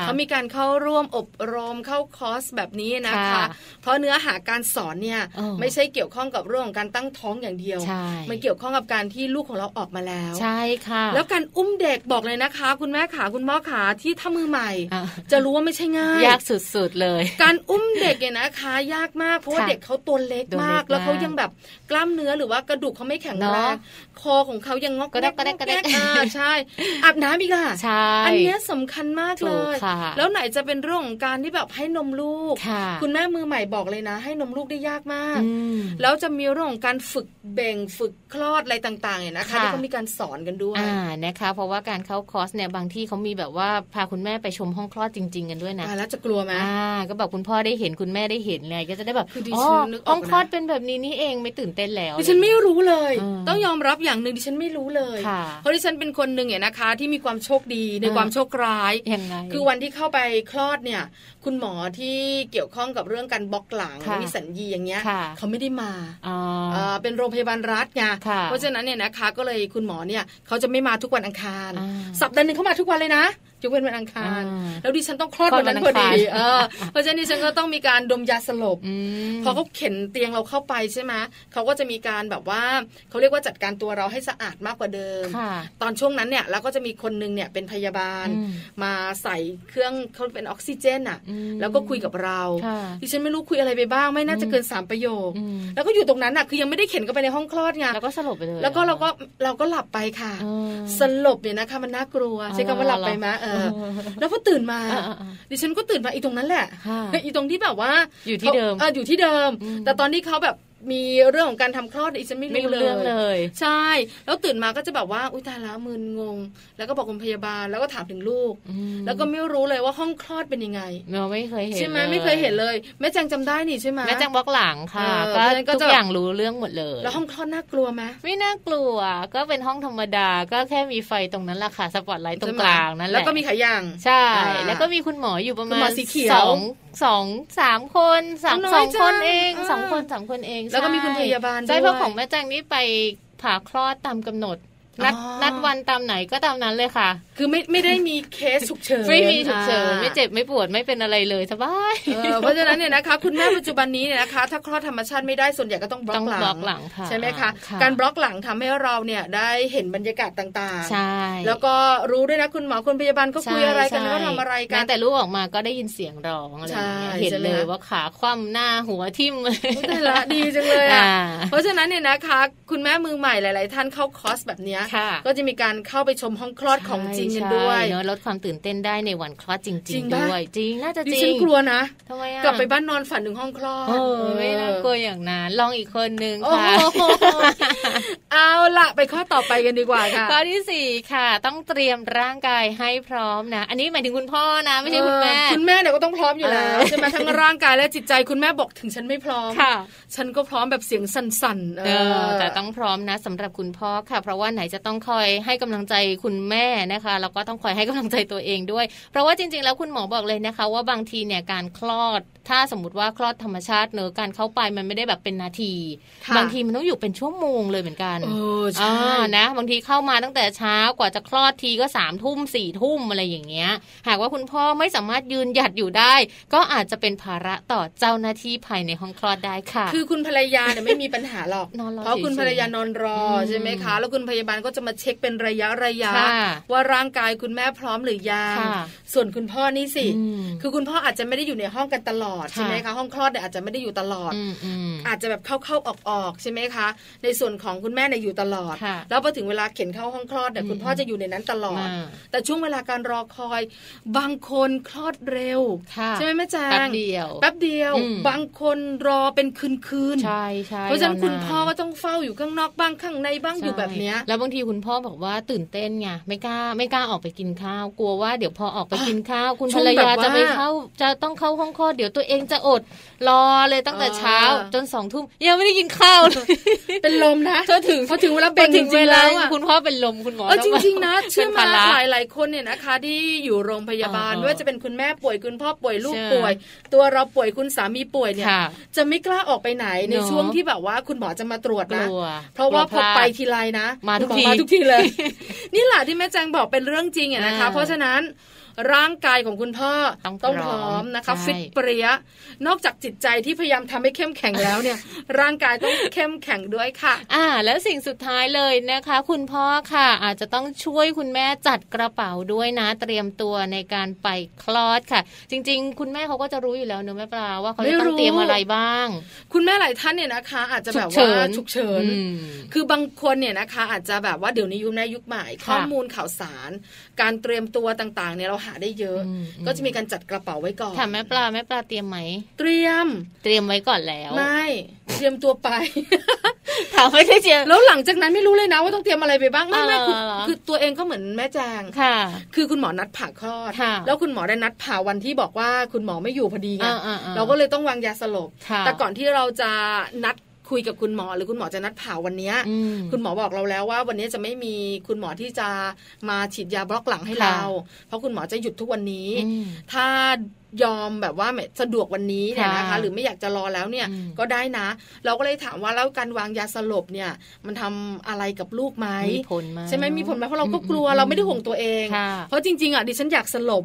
เขามีการเข้าร่วมอบรมเข้าคอร์สแบบนี้นะคะ เพราะเนื้อหาการสอนเนี่ยไม่ใช่เกี่ยวข้องกับเรื่องของการตั้งท้องอย่างเดียวมันเกี่ยวข้องกับการที่ลูกของเราออกมาแล้ว ใช่ค่ะ แล้วการอุ้มเด็กบอกเลยนะคะ คุณแม่ขาคุณพ่อขาที่ถ้ามือใหม่ จะรู้ว่าไม่ใช่ง่ายยากสุดๆเลยการอุ้มเด็กเนี่ยนะคะ ยากมากเพราะว่าเด็กเขาตัวเล็กมาก แล้วเขายังแบบกล้ามเนื้อหรือว่ากระดูกเขาไม่แข็งแรงคอของเขายังงอกกระแดกกระแดกกระแดกใช่อาบน้ำอีกล่ะใช่อันนี้สำคัญมากเลย แล้วไหนจะเป็นเรื่องของการที่แบบให้นมลูก คุณแม่มือใหม่บอกเลยนะ ให้นมลูกได้ยากมาก แล้วจะมีเรื่องของการฝึกเบ่งฝึกคลอดอะไรต่างๆเนี่ยนะคะที่เขามีการสอนกันด้วยอ่านะคะ เพราะว่าการเข้าคอร์สเนี่ยบางที่เขามีแบบว่าพาคุณแม่ไปชมห้องคลอดจริง ๆ กันด้วยนะแล้วจะกลัวไหมอ่าก็บอกคุณพ่อได้เห็นคุณแม่ได้เห็นเลยก็จะได้แบบอ๋อห้องคลอดเป็นแบบนี้นี่เองไม่ตื่นเต้นแล้วดิฉันไม่รู้เลย ต้องยอมรับอย่างหนึ่งดิฉันไม่รู้เลยเพราะดิฉันเป็นคนหนึ่งเนี่ยนะคะ ที่มีความโชคดีในความโชคร้ายยังไงคือวันที่เข้าไปคลอดเนี่ย คุณหมอที่เกี่ยวข้องกับเรื่องการบล็อกหลังวิสัญญีอย่างเงี้ยเขาไม่ได้มาเป็นโรงพยาบาลรัฐไงเพราะฉะนั้นเนี่ยนะคะก็เลยคุณหมอเนี่ยเขาจะไม่มาทุกวันอังคาร สัปดาห์หนึ่งเขามาทุกวันเลยนะยกเว้นวันอังคาร แล้วดิฉันต้องคลอดวันนั้นพอดีเพราะฉะนั้นดิฉันก็ต้องมีการดมยาสลบพอเขาเข็นเตียงเราเข้าไปใช่ไหมเขาก็จะมีการแบบว่าเขาเรียกว่าจัดการตัวเราให้สะอาดมากกว่าเดิม ตอนช่วงนั้นเนี่ยเราก็จะมีคนนึงเนี่ยเป็นพยาบาล มาใส่เครื่องเขาเป็นออกซิเจนอะ แล้วก็คุยกับเราดิฉันไม่รู้คุยอะไรไปบ้าง ไม่น่าจะเกินสามประโยค แล้วก็อยู่ตรงนั้นอะคือยังไม่ได้เข็นเข้าไปในห้องคลอดไงแล้วก็สลบไปเลยแล้วก็เราก็เราก็หลับไปค่ะ สลบเนี่ยนะคะมันน่ากลัวใช้คำว่าหลับไปไหมเออแล้วพอตื่นมา ดิฉันก็ตื่นมาอีตรงนั้นแหละอีตรงที่แบบว่าอยู่ที่เดิมอยู่ที่เดิม แต่ตอนที่เขาแบบ มีเรื่องของการทำคลอดอีฉันไม่รู้เลยเลย ใช่ แล้วตื่นมาก็จะแบบว่าอุ้ยตายแล้วมึนงง แล้วก็บอกคุณพยาบาลแล้วก็ถามถึงลูก แล้วก็ไม่รู้เลยว่าห้องคลอดเป็นยังไงเราไม่เคยเห็นใช่ไหมไม่เคยเห็นเลย แม่แจงจำได้นี่ใช่ไหมแม่แจงบล็อกหลังค่ะก็ทุกอย่างรู้เรื่องหมดเลย แล้วห้องคลอดน่ากลัวไหมไม่น่ากลัว ก็เป็นห้องธรรมดาก็แค่มีไฟตรงนั้นแหละค่ะสปอตไลท์ตรงกลางนั่นแหละแล้วก็มีขายางใช่ แล้วก็มีคุณหมออยู่ประมาณสองสองสามคนสามสองคนเองสองคนสามคนเองแล้วก็มีคุณพยาบาลใช่เพราะของแม่แจงนี่ไปผ่าคลอดตามกำหนด นัดนัดวันตามไหนก็ตามนั้นเลยค่ะ คือไม่ไม่ได้มีเคสฉุกเฉินไม่มีฉุกเฉินไม่เจ็บไม่ปวดไม่เป็นอะไรเลยสบายเพราะฉะนั้นเนี่ยนะคะคุณแม่ปัจจุบันนี้เนี่ยนะคะ ถ้าคลอดธรรมชาติไม่ได้ส่วนใหญ่ก็ต้องบล็อกหลังใช่ไหมคะการบล็อกหลังทำให้เราเนี่ยได้เห็นบรรยากาศต่างๆใช่แล้วก็รู้ด้วยนะคุณหมอคุณพยาบาลก็คุยอะไรกันว่าทำอะไรกันแต่ลูกออกมาก็ได้ยินเสียงร้องอะไรเห็นเลยว่าขาคว่ำหน้าหัวทิ่มแต่ละดีจังเลยอ่ะเพราะฉะนั้นเนี่ยนะคะ คุณแม่มือใหม่หลาย ๆ ท่านเข้าคอร์สแบบนี้ก็จะมีการเข้าไปชมห้องคลอดของจริงกันด้วยเนาะลดความตื่นเต้นได้ในวันคลอดจริง ๆ ด้วย จริงน่าจะจริงฉันกลัวนะทำไมอะกลับไปบ้านนอนฝันถึงห้องคลอดไม่น่ากลัวอย่างนั้นลองอีกคนนึงค่ะเอาละไปข้อต่อไปกันดีกว่าค่ะข้อที่สี่ค่ะ ต้องเตรียมร่างกายให้พร้อมนะ อันนี้หมายถึงคุณพ่อนะไม่ใช่คุณแม่คุณแม่เนี่ยก็ต้องพร้อมอยู่แล้วใช่ไหมทั้งร่างกายและจิตใจคุณแม่บอกถึงฉันไม่พร้อมค่ะฉันก็พร้อมแบบเสียงสั่นๆเออแต่ต้องพร้อมนะสำหรับคุณพ่อค่ะ เพราะว่าไหนจะต้องคอยให้กำลังใจคุณแม่นะคะแล้วก็ต้องคอยให้กำลังใจตัวเองด้วย เพราะว่าจริง ๆ แล้วคุณหมอบอกเลยนะคะ ว่าบางทีเนี่ยการคลอด ถ้าสมมติว่าคลอดธรรมชาติเนอะการเข้าไปมันไม่ได้แบบเป็นนาที บางทีมันต้องอยู่เป็นชั่วโมงเลยเหมือนกันเออใช่นะบางทีเข้ามาตั้งแต่เช้ากว่าจะคลอดทีก็สามทุ่มสี่ทุ่มอะไรอย่างเงี้ย หากว่าคุณพ่อไม่สามารถยืนหยัดอยู่ได้ ก็อาจจะเป็นภาระต่อเจ้าหน้าที่ภายในห้องคลอดได้ค่ะ คือคุณภรรยาเนี่ยไม่มีปัญหาหรอกเพราะคุณภรรยานอนรอใช่ไหมคะ แล้วคุณพยาบาลก็จะมาเช็คเป็นระยะระยะ ว่าร่างกายคุณแม่พร้อมหรือยังส่วนคุณพ่อนี่สิคือคุณพ่ออาจจะไม่ได้อยู่ในห้องกันตลอดใช่ไหมคะห้องคลอดเนี่ยอาจจะไม่ได้อยู่ตลอด อาจจะแบบเข้าๆออกๆใช่ไหมคะ ในส่วนของคุณแม่เนี่ยอยู่ตลอด แล้วพอถึงเวลาเข็นเข้าห้องคลอดเนี่ยคุณพ่อจะอยู่ในนั้นตลอด แต่ช่วงเวลาการรอคอย บางคนคลอดเร็วใช่ไหมแม่แจ้งแป๊บเดียวแป๊บเดียว บางคนรอเป็นคืนคืนใช่ใช่เพราะฉะนั้นคุณพ่อก็ต้องเฝ้าอยู่ข้างนอกบ้างข้างในบ้างอยู่แบบเนี้ยแล้วบางทีคุณพ่อบอกว่าตื่นเต้นไงไม่กล้าไม่กล้าออกไปกินข้าวกลัวว่าเดี๋ยวพอออกไปกินข้าว คุณภรรยาจะไม่เข้าจะต้องเข้าห้องคลอดเดี๋ยวตัวเองจะอดรอเลยตั้งแต่เช้าจนสองทุ่มยังไม่ได้กินข้าวเป็นลมนะพอถึงพอถึงเวลาเบ่งจริงๆแล้วคุณพ่อเป็นลมคุณหมอจริงๆนะเชื่อมาหลายหลายคนเนี่ยนะคะ ที่อยู่โรงพยาบาลไม่ว่าจะเป็นคุณแม่ป่วยคุณพ่อป่วยลูกป่วย ตัวเราป่วยคุณสามีป่วยเนี่ยจะไม่กล้าออกไปไหนในช่วงที่แบบว่าคุณหมอจะมาตรวจนะ เพราะว่าพอไปทีไรนะ มาทุกทีมาทุกทีเลย นี่แหละที่แม่แจงบอกเป็นเรื่องจริงอะนะคะ เพราะฉะนั้น ร่างกายของคุณพ่อต้องพร้อมนะคะฟิตเปรี้ยนอกจากจิตใจที่พยายามทำให้เข้มแข็งแล้วเนี่ย ร่างกายต้องเข้มแข็งด้วยค่ะ อ่า แล้วสิ่งสุดท้ายเลยนะคะ คุณพ่อค่ะ อาจจะต้องช่วยคุณแม่จัดกระเป๋าด้วยนะ เตรียมตัวในการไปคลอดค่ะ จริง ๆ คุณแม่เขาก็จะรู้อยู่แล้วเนอะแม่ปลาว่าเขาจะต้องเตรียมอะไรบ้าง คุณแม่หลายท่านเนี่ยนะคะ อาจจะแบบว่าฉุกเฉินคือบางคนเนี่ยนะคะ อาจจะแบบว่าเดี๋ยวนี้ยุคนี้ยุคใหม่ข้อมูลข่าวสาร การเตรียมตัวต่างๆเนี่ยเราหาได้เยอะ ก็จะมีการจัดกระเป๋าไว้ก่อนถามแม่ปลาแม่ปลาเตรียมไหม เตรียม เตรียมไว้ก่อนแล้ว ไม่เตรียมตัวไปถามไม่ได้เตรียมแล้วหลังจากนั้นไม่รู้เลยนะว่าต้องเตรียมอะไรไปบ้างไม่ไม่คือตัวเองก็เหมือนแม่แจงค่ะ คือคุณหมอนัดผ่าคลอด แล้วคุณหมอได้นัดผ่าวันที่บอกว่าคุณหมอไม่อยู่พอดีไงเราก็เลยต้องวางยาสลบแต่ก่อนที่เราจะนัด คุยกับคุณหมอหรือคุณหมอจะนัดผ่าวันนี้คุณหมอบอกเราแล้วว่า วันนี้จะไม่มีคุณหมอที่จะมาฉีดยาบล็อกหลังให้เรา เพราะคุณหมอจะหยุดทุกวันนี้ ถ้า ยอมแบบว่าสะดวกวันนี้เนี่ยนะคะ หรือไม่อยากจะรอแล้วเนี่ยก็ได้นะ เราก็เลยถามว่าแล้วการวางยาสลบเนี่ย มันทำอะไรกับลูกไหมใช่ไหมมีผลไหมเพราะเราก็กลัวเราไม่ได้ห่วงตัวเอง เพราะจริงๆอะดิฉันอยากสลบ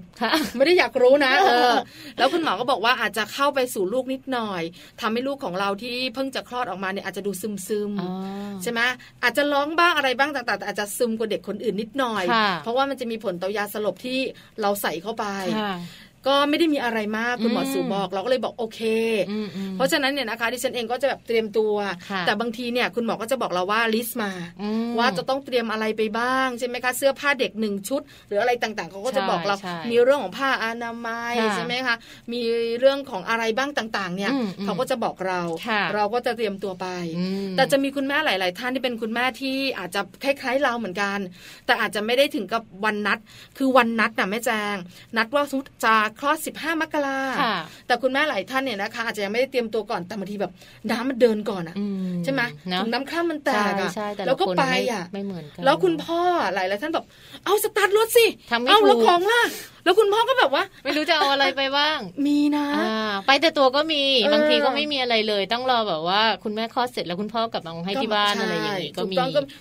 ไม่ได้อยากรู้นะเออแล้วคุณหมอก็บอกว่าอาจจะเข้าไปสู่ลูกนิดหน่อยทำให้ลูกของเราที่เพิ่งจะคลอดออกมาเนี่ยอาจจะดูซึมซึมใช่ไหมอาจจะร้องบ้างอะไรบ้างต่างๆแต่อาจจะซึมกว่าเด็กคนอื่นนิดหน่อย เพราะว่ามันจะมีผลต่อยาสลบที่เราใส่เข้าไป ก็ไม่ได้มีอะไรมากคุณหมอสูบอกเราก็เลยบอกโอเค เพราะฉะนั้นเนี่ยนะคะดิฉันเองก็จะแบบเตรียมตัว แต่บางทีเนี่ยคุณหมอก็จะบอกเราว่าลิสต์มา ว่าจะต้องเตรียมอะไรไปบ้างใช่ไหมคะเสื้อผ้าเด็กหนึ่งชุด หรืออะไรต่างๆเขาก็จะบอกเรา มีเรื่องของผ้าอนามัยใช่ไหมคะมีเรื่องของอะไรบ้างต่างๆ เนี่ยเขาก็จะบอกเรา เราก็จะเตรียมตัวไป แต่จะมีคุณแม่หลาย ๆ ท่านที่เป็นคุณแม่ที่อาจจะคล้ายๆเราเหมือนกัน แต่อาจจะไม่ได้ถึงกับวันนัด คือวันนัดน่ะแม่แจงนัดว่าจะคลอด 15 มกราแต่คุณแม่หลายท่านเนี่ยนะคะอาจจะยังไม่ได้เตรียมตัวก่อนแต่บางทีแบบน้ำมันเดินก่อนอะใช่ไหมถุงน้ำข้ามมันแตกอะแล้วก็ไปอะไม่เหมือนกันแล้วคุณพ่อหลายหลายท่านแบบเอาสตาร์ทรถสิเอาแล้วของล่ะ แล้วคุณพ่อก็แบบว่า ไม่รู้จะเอาอะไรไปบ้าง มีนะไปแต่ตัวก็มีบางทีก็ไม่มีอะไรเลย ต้องรอแบบว่าคุณแม่คลอดเสร็จแล้วคุณพ่อกลับมาให้ที่บ้านอะไรอย่างนี้ก็มี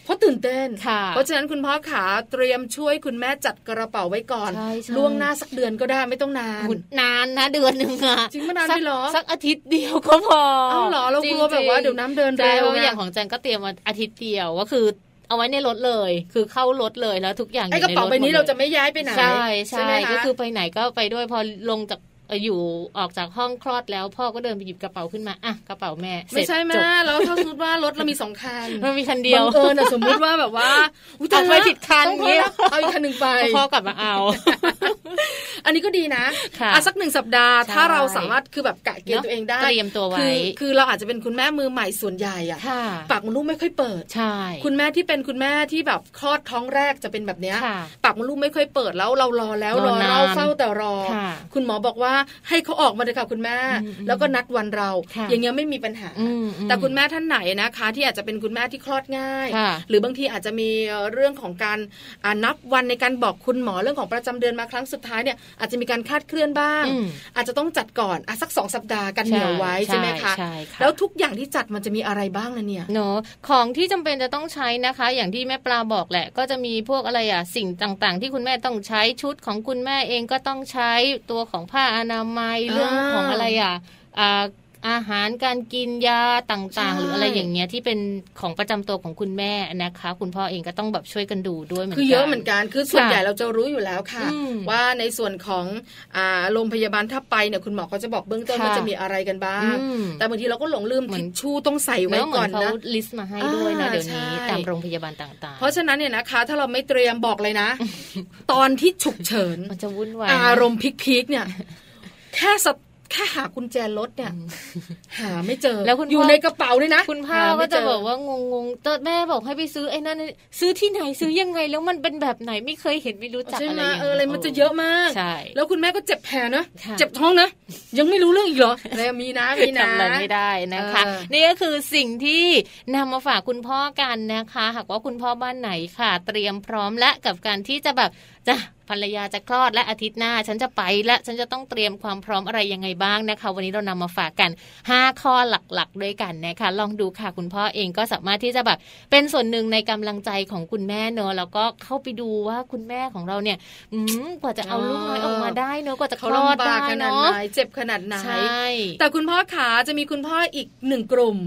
เพราะตื่นเต้นค่ะเพราะฉะนั้นคุณพ่อขาเตรียมช่วยคุณแม่จัดกระเป๋าไว้ก่อนล่วงหน้าสักเดือนก็ได้ไม่ต้องนานนานนะเดือนหนึ่งอะจริงไม่นานไม่หรอสักอาทิตย์เดียวก็พอเอาหรอเรากลัวแบบว่าเดี๋ยวน้ำเดินเร็วอย่างของจันก็เตรียมอาทิตย์เดียวก็คือ เอาไว้ในรถเลย คือเข้ารถเลยแล้วทุกอย่างไอ้กระเป๋าใบนี้เราจะไม่ย้ายไปไหนใช่ใช่ก็คือไปไหนก็ไปด้วยพอลงจาก อยู่ออกจากห้องคลอดแล้ว พ่อก็เดินไปหยิบกระเป๋าขึ้นมาอะกระเป๋าแม่ไม่ใช่แม่แล้วถ้าสมมติว่ารถเรามีสองคันมันมีคันเดียวเออสมมติว่าแบบว่าเอาไปผิดคันเงี้ยเอาอีกคันหนึ่งไปพ่อกลับมาเอา อันนี้ก็ดีนะอะสักหนึ่งสัปดาห์ ถ้าเราสามารถคือแบบกะเกณฑ์ตัวเองได้เตรียมตัวไว้คือเราอาจจะเป็นคุณแม่มือใหม่ส่วนใหญ่อะปากมดลูกไม่ค่อยเปิดใช่คุณแม่ที่เป็นคุณแม่ที่แบบคลอดท้องแรกจะเป็นแบบเนี้ยปากมดลูกไม่ค่อยเปิดแล้วเรารอแล้วรอเราเฝ้าแต่รอ คุณหมอบอกว่าให้เขาออกมาเลยค่ะคุณแม่ แล้วก็นัดวันเรา อย่างเงี้ยไม่มีปัญหา แต่คุณแม่ท่านไหนนะคะ ที่อาจจะเป็นคุณแม่ที่คลอดง่าย หรือบางทีอาจจะมีเรื่องของการนับวันในการบอกคุณหมอเรื่องของประจำเดือนมาครั้งสุดท้ายเนี่ยอาจจะมีการคาดเคลื่อนบ้าง อาจจะต้องจัดก่อนอสักสองสัปดาห์กันเหนียวไว้ใช่ไหมคะแล้วทุกอย่างที่จัดมันจะมีอะไรบ้างนะเนี่ยเนาะของที่จำเป็นจะต้องใช้นะคะ อย่างที่แม่ปลาบอกแหละ ก็จะมีพวกอะไรอะสิ่งต่างๆ ที่คุณแม่ต้องใช้ชุดของคุณแม่เองก็ต้องใช้ตัวของผ้าอนามัยเรื่องของอะไรอะอาหารการกินยาต่างๆ หรืออะไรอย่างเงี้ยที่เป็นของประจำตัวของคุณแม่นะคะ คุณพ่อเองก็ต้องแบบช่วยกันดูด้วยเหมือนกันคือเยอะเหมือนกันคือส่วนใหญ่เราจะรู้อยู่แล้วค่ะ ว่าในส่วนของโรงพยาบาลถ้าไปเนี่ยคุณหมอก็จะบอกเบื้องต้นว่าจะมีอะไรกันบ้าง แต่บางทีเราก็หลงลืมทิชชู่ต้องใส่ไว้ก่อนนะลิสต์มาให้ด้วยนะเดี๋ยวนี้ตามโรงพยาบาลต่าง ๆ เพราะฉะนั้นเนี่ยนะคะ ถ้าเราไม่เตรียมบอกเลยนะ ตอนที่ฉุกเฉินมันจะวุ่นวายอารมณ์พิกๆเนี่ย แค่สแค่หากุญแจรถเนี่ย หาไม่เจอแล้วคุณอยู่ในกระเป๋าเลยนะ คุณพ่อก็จะบอกว่างงงตอนแม่บอกให้ไปซื้อไอ้นั่นซื้อที่ไหนซื้อยังไง แล้วมันเป็นแบบไหนไม่เคยเห็นไม่รู้จักอะไรเอออะไรมันจะเยอะมากใช่แล้วคุณแม่ก็เจ็บแผลนะเจ็บท้องนะยังไม่รู้เรื่องอีกเหรอแล้วมีนะมีนะทำอะไรไม่ได้นะคะ นี่ก็คือสิ่งที่นำมาฝากคุณพ่อกันนะคะ หากว่าคุณพ่อบ้านไหนค่ะ เตรียมพร้อมและกับการที่จะแบบจะ ภรรยาจะคลอดและอาทิตย์หน้า ฉันจะไปและฉันจะต้องเตรียมความพร้อมอะไรยังไงบ้างนะคะ วันนี้เรานำมาฝากกัน 5 ข้อหลักๆ ด้วยกันนะคะ ลองดูค่ะคุณพ่อเองก็สามารถที่จะแบบเป็นส่วนหนึ่งในกำลังใจของคุณแม่เนอะแล้วก็เข้าไปดูว่าคุณแม่ของเราเนี่ยอืกว่าจะเอาลูกน้อยออกมาได้เนอะกว่าจะคลอดได้เนาะเจ็บขนาดไหนแต่คุณพ่อขาจะมีคุณพ่ออีกหนึ่งกลุ่ม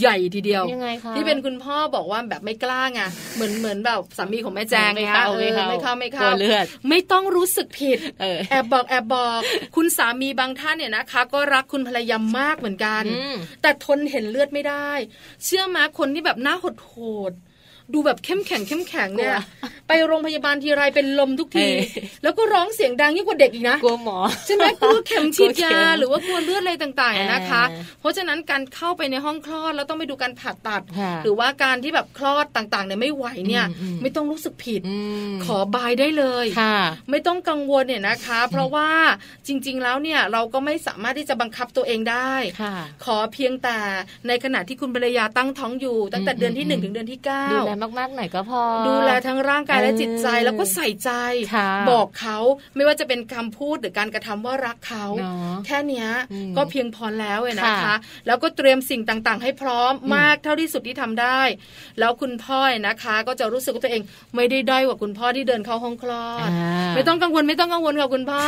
ใหญ่ทีเดียวยังไงคะที่เป็นคุณพ่อบอกว่าแบบไม่กล้าไงเหมือนเหมือนแบบสามีของแม่แจงไงคะไม่เข้าไม่เข้าไม่เข้าเลือดไม่ต้องรู้สึกผิดแอบบอกแอบบอก คุณสามีบางท่านเนี่ยนะคะ ก็รักคุณภรรยามากเหมือนกัน แต่ทนเห็นเลือดไม่ได้ เชื่อมาคนที่แบบหน้าหดโหด ดูแบบเข้มแข็งเข้มแข็งเนี่ยไปโรงพยาบาลทีไรเป็นลมทุกที แล้วก็ร้องเสียงดังยิ่งกว่าเด็กอีกนะกลัวหมอใช่ไหมกลัวเข็มฉีดยาหรือว่ากลัวเลือดอะไรต่างๆนะคะ เพราะฉะนั้นการเข้าไปในห้องคลอดแล้วต้องไปดูการผ่าตัด หรือว่าการที่แบบคลอดต่างๆเนี่ยไม่ไหวเนี่ย ไม่ต้องรู้สึกผิด ขอบายได้เลยไม่ต้องกังวลเนี่ยนะคะ เพราะว่าจริง ๆแล้วเนี่ยเราก็ไม่สามารถที่จะบังคับตัวเองได้ ขอเพียงแต่ในขณะที่คุณภรรยาตั้งท้องอยู่ ตั้งแต่เดือนที่หนึ่งถึงเดือนที่เก้าดูแลมากๆหน่อยก็พอ ดูแลทั้งร่างกายและจิตใจแล้วก็ใส่ใจ บอกเขาไม่ว่าจะเป็นคำพูดหรือการกระทำว่ารักเขาแค่นี้ก็เพียงพอแล้วเลยนะคะ แล้วก็เตรียมสิ่งต่างๆ ให้พร้อมมากเท่าที่สุดที่ทำได้ แล้วคุณพ่อนะคะ ก็จะรู้สึกว่าตัวเองไม่ได้ด้อยกว่าคุณพ่อที่เดินเข้าห้องคลอด ไม่ต้องกังวลไม่ต้องกังวลกับคุณพ่อ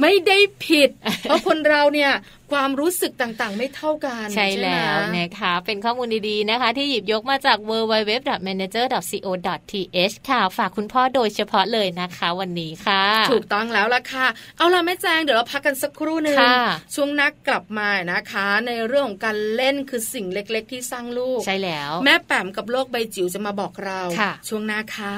ไม่ได้ผิด เพราะคนเราเนี่ย ความรู้สึกต่างๆ ไม่เท่ากัน ใช่แล้วนะคะเป็นข้อมูลดีๆนะคะ ที่หยิบยกมาจาก w w w m a n a g e r c o th ค่ะ ฝากคุณพ่อโดยเฉพาะเลยนะคะวันนี้ค่ะ ถูกต้องแล้วล่ะค่ะ เอาล่ะแม่แจงเดี๋ยวเราพักกันสักครู่หนึ่งช่วงนักกลับมานะคะ ในเรื่องของการเล่นคือสิ่งเล็ก ๆ ที่สร้างลูกใช่แล้ว แม่แป๋มกับโลกใบจิ๋วจะมาบอกเราช่วงหน้าค่ะ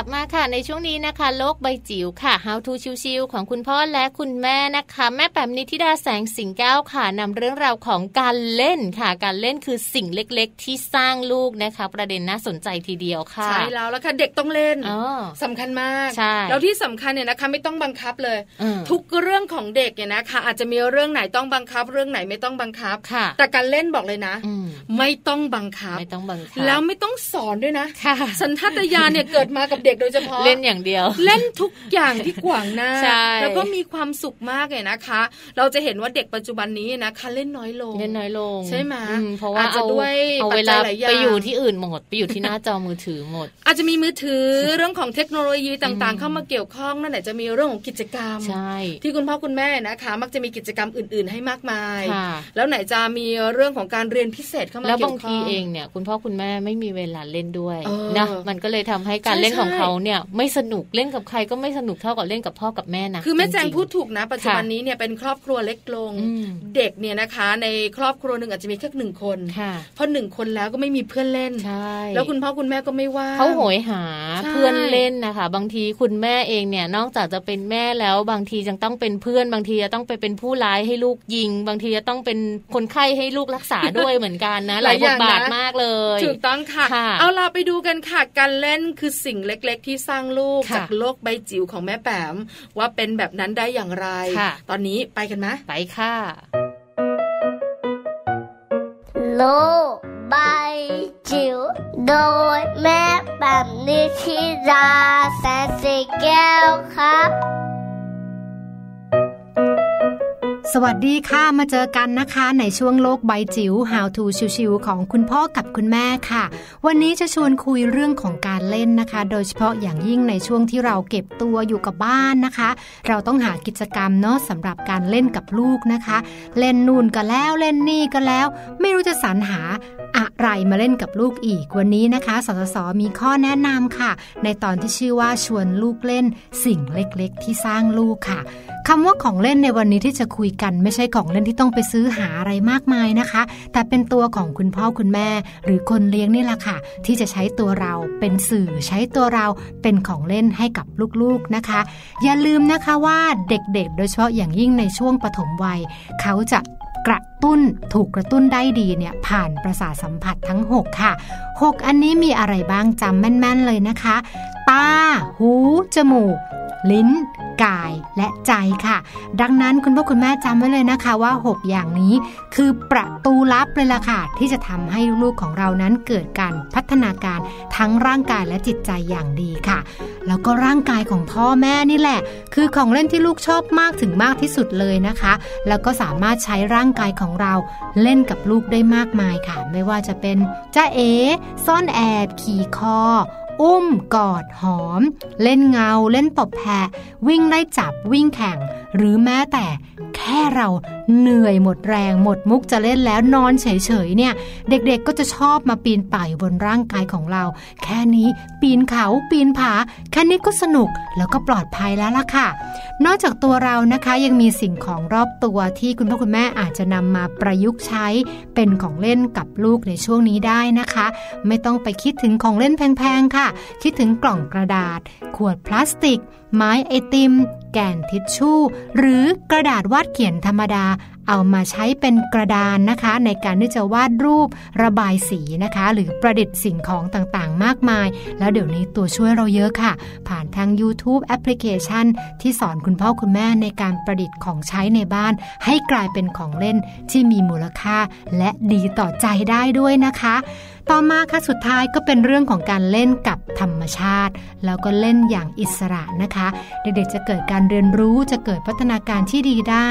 ลับมาค่ะในช่วงนี้นะคะ โลกใบจิ๋วค่ะ How to ชิวๆของคุณพ่อและคุณแม่นะคะ แม่แปมนิธิดาแสงสิงแก้วค่ะนำเรื่องราวของการเล่นค่ะ การเล่นคือสิ่งเล็กๆ ที่สร้างลูกนะคะ ประเด็นน่าสนใจทีเดียวค่ะใช่แล้วแล้วค่ะเด็กต้องเล่นอ๋อสำคัญมากใช่แล้วที่สำคัญเนี่ยนะคะไม่ต้องบังคับเลยอืมทุกเรื่องของเด็กเนี่ยนะคะ อาจจะมีเรื่องไหนต้องบังคับ เรื่องไหนไม่ต้องบังคับค่ะ แต่การเล่นบอกเลยนะอืมไม่ต้องบังคับไม่ต้องบังคับแล้วไม่ต้องสอนด้วยนะค่ะสัญชาตญาณเนี่ยเกิดมากับเด็กโดยเฉพาะเล่นอย่างเดียว เล่นทุกอย่างที่ขวางหน้าใช่แล้วก็มีความสุขมากเลยนะคะ เราจะเห็นว่าเด็กปัจจุบันนี้นะคะ เล่นน้อยลงเล่นน้อยลงใช่ไหมอืเพราะว่าอาจจะเอาด้วยเอาปัจเวจัลายหลายอย่างไปอยู่ที่อื่นหมดไปอยู่ที่หน้าจอมือถือหมด อาจจะมีมือถือเรื่องของเทคโนโลยีต่างๆ เข้ามาเกี่ยวข้องนั่นแหละจะมีเรื่องของกิจกรรมใช่ที่คุณพ่อคุณแม่นะคะ มักจะมีกิจกรรมอื่น ๆ ให้มากมายค่ะแล้วไหนจะมีเรื่องของการเรียนพิเศษเข้ามาแล้วเกี่บายงวข้ทีองเองเนี่ย คุณพ่อคุณแม่ไม่มีเวลาเล่นด้วยเออนะมันก็เลยทำให้การใช่เล่นของใช่เขาเนี่ยไม่สนุกเล่นกับใครก็ไม่สนุกเท่ากับเล่นกับพ่อกับแม่นะคือแม่แจงริๆพูดถูกนะ ปัจจุบันนี้เนี่ยเป็นครอบครัวเล็กลงอืมเด็กเนี่ยนะคะ ในครอบครัวหนึ่งอาจจะมีแค่หนึ่งคนค่ะเพราะหนึ่งคนแล้วก็ไม่มีเพื่อนเล่นใช่แล้วคุณพ่อคุณแม่ก็ไม่ว่างเขาโหยหาใช่เพื่อนเล่นนะคะ บางทีคุณแม่เองเนี่ยนอกจากจะเป็นแม่แล้วบางทียังต้องเป็นเพื่อน บางทีจะต้องไปเป็นผู้ร้ายให้ลูกยิง บางทีจะต้องเป็นคนไข้ให้ลูกรักษาด้วยเหมือนกันนะหลายบทบาทมากเลยถูกต้องค่ะค่ะเอาล่ะไปดูกันค่ะการเล่นคือสิ่งเล็กๆ ที่สร้างลูกค่ะจากโลกใบจิ๋วของแม่แปมว่าเป็นแบบนั้นได้อย่างไรค่ะตอนนี้ไปกันไหมไปค่ะ โลกใบจิ๋วโดยแม่แบบนิชิราแสนสีแก้วครับ สวัสดีค่ะ มาเจอกันนะคะในช่วงโลกใบจิ๋ว How to ชิวๆของคุณพ่อกับคุณแม่ค่ะ วันนี้จะชวนคุยเรื่องของการเล่นนะคะ โดยเฉพาะอย่างยิ่งในช่วงที่เราเก็บตัวอยู่กับบ้านนะคะ เราต้องหากิจกรรมเนาะสำหรับการเล่นกับลูกนะคะ เล่นนู่นก็แล้วเล่นนี่ก็แล้ว ไม่รู้จะสรรหา อะไรมาเล่นกับลูกอีก วันนี้นะคะ สสส มีข้อแนะนำค่ะ ในตอนที่ชื่อว่าชวนลูกเล่นสิ่งเล็กๆ ที่สร้างลูกค่ะคำว่าของเล่นในวันนี้ที่จะคุยกัน ไม่ใช่ของเล่นที่ต้องไปซื้อหาอะไรมากมายนะคะ แต่เป็นตัวของคุณพ่อคุณแม่ หรือคนเลี้ยงนี่แหละค่ะ ที่จะใช้ตัวเราเป็นสื่อใช้ตัวเราเป็นของเล่นให้กับลูกๆนะคะ อย่าลืมนะคะว่าเด็กๆ โดยเฉพาะอย่างยิ่งในช่วงปฐมวัย เขาจะ กระตุ้นถูกกระตุ้นได้ดีเนี่ยผ่านประสาทสัมผัสทั้ง 6 ค่ะ 6 อันนี้มีอะไรบ้างจำแม่น ๆ เลยนะคะ ตา หู จมูก ลิ้น กายและใจค่ะ ดังนั้นคุณพ่อคุณแม่จำไว้เลยนะคะว่า 6 อย่างนี้คือประตูลับเลยล่ะค่ะ ที่จะทำให้ลูกของเรานั้นเกิดการพัฒนาการทั้งร่างกายและจิตใจอย่างดีค่ะ แล้วก็ร่างกายของพ่อแม่นี่แหละ คือของเล่นที่ลูกชอบมากถึงมากที่สุดเลยนะคะ แล้วก็สามารถใช้ร่างกายของเราเล่นกับลูกได้มากมายค่ะ ไม่ว่าจะเป็นจ้าเอซ่อนแอบขี่คอ อุ้มกอดหอม เล่นเงา เล่นตบแพะวิ่งไล่จับวิ่งแข่ง หรือแม้แต่แค่เรา เหนื่อยหมดแรงหมดมุกจะเล่นแล้วนอนเฉยๆเนี่ย เด็กๆก็จะชอบมาปีนป่ายบนร่างกายของเรา แค่นี้ปีนเขาปีนผา แค่นี้ก็สนุกแล้วก็ปลอดภัยแล้วล่ะค่ะ นอกจากตัวเรานะคะยังมีสิ่งของรอบตัวที่คุณพ่อคุณแม่อาจจะนำมาประยุกต์ใช้เป็นของเล่นกับลูกในช่วงนี้ได้นะคะ ไม่ต้องไปคิดถึงของเล่นแพงๆค่ะ คิดถึงกล่องกระดาษ ขวดพลาสติก ไม้ไอติม แกนทิชชู่ หรือกระดาษวาดเขียนธรรมดา เอามาใช้เป็นกระดานนะคะ ในการที่จะวาดรูประบายสีนะคะ หรือประดิษฐ์สิ่งของต่างๆ มากมาย แล้วเดี๋ยวนี้ตัวช่วยเราเยอะค่ะ ผ่านทาง YouTube แอปพลิเคชัน ที่สอนคุณพ่อคุณแม่ในการประดิษฐ์ของใช้ในบ้าน ให้กลายเป็นของเล่นที่มีมูลค่าและดีต่อใจได้ด้วยนะคะ ต่อมาค่ะสุดท้ายก็เป็นเรื่องของการเล่นกับธรรมชาติ แล้วก็เล่นอย่างอิสระนะคะ เด็กๆจะเกิดการเรียนรู้จะเกิดพัฒนาการที่ดีได้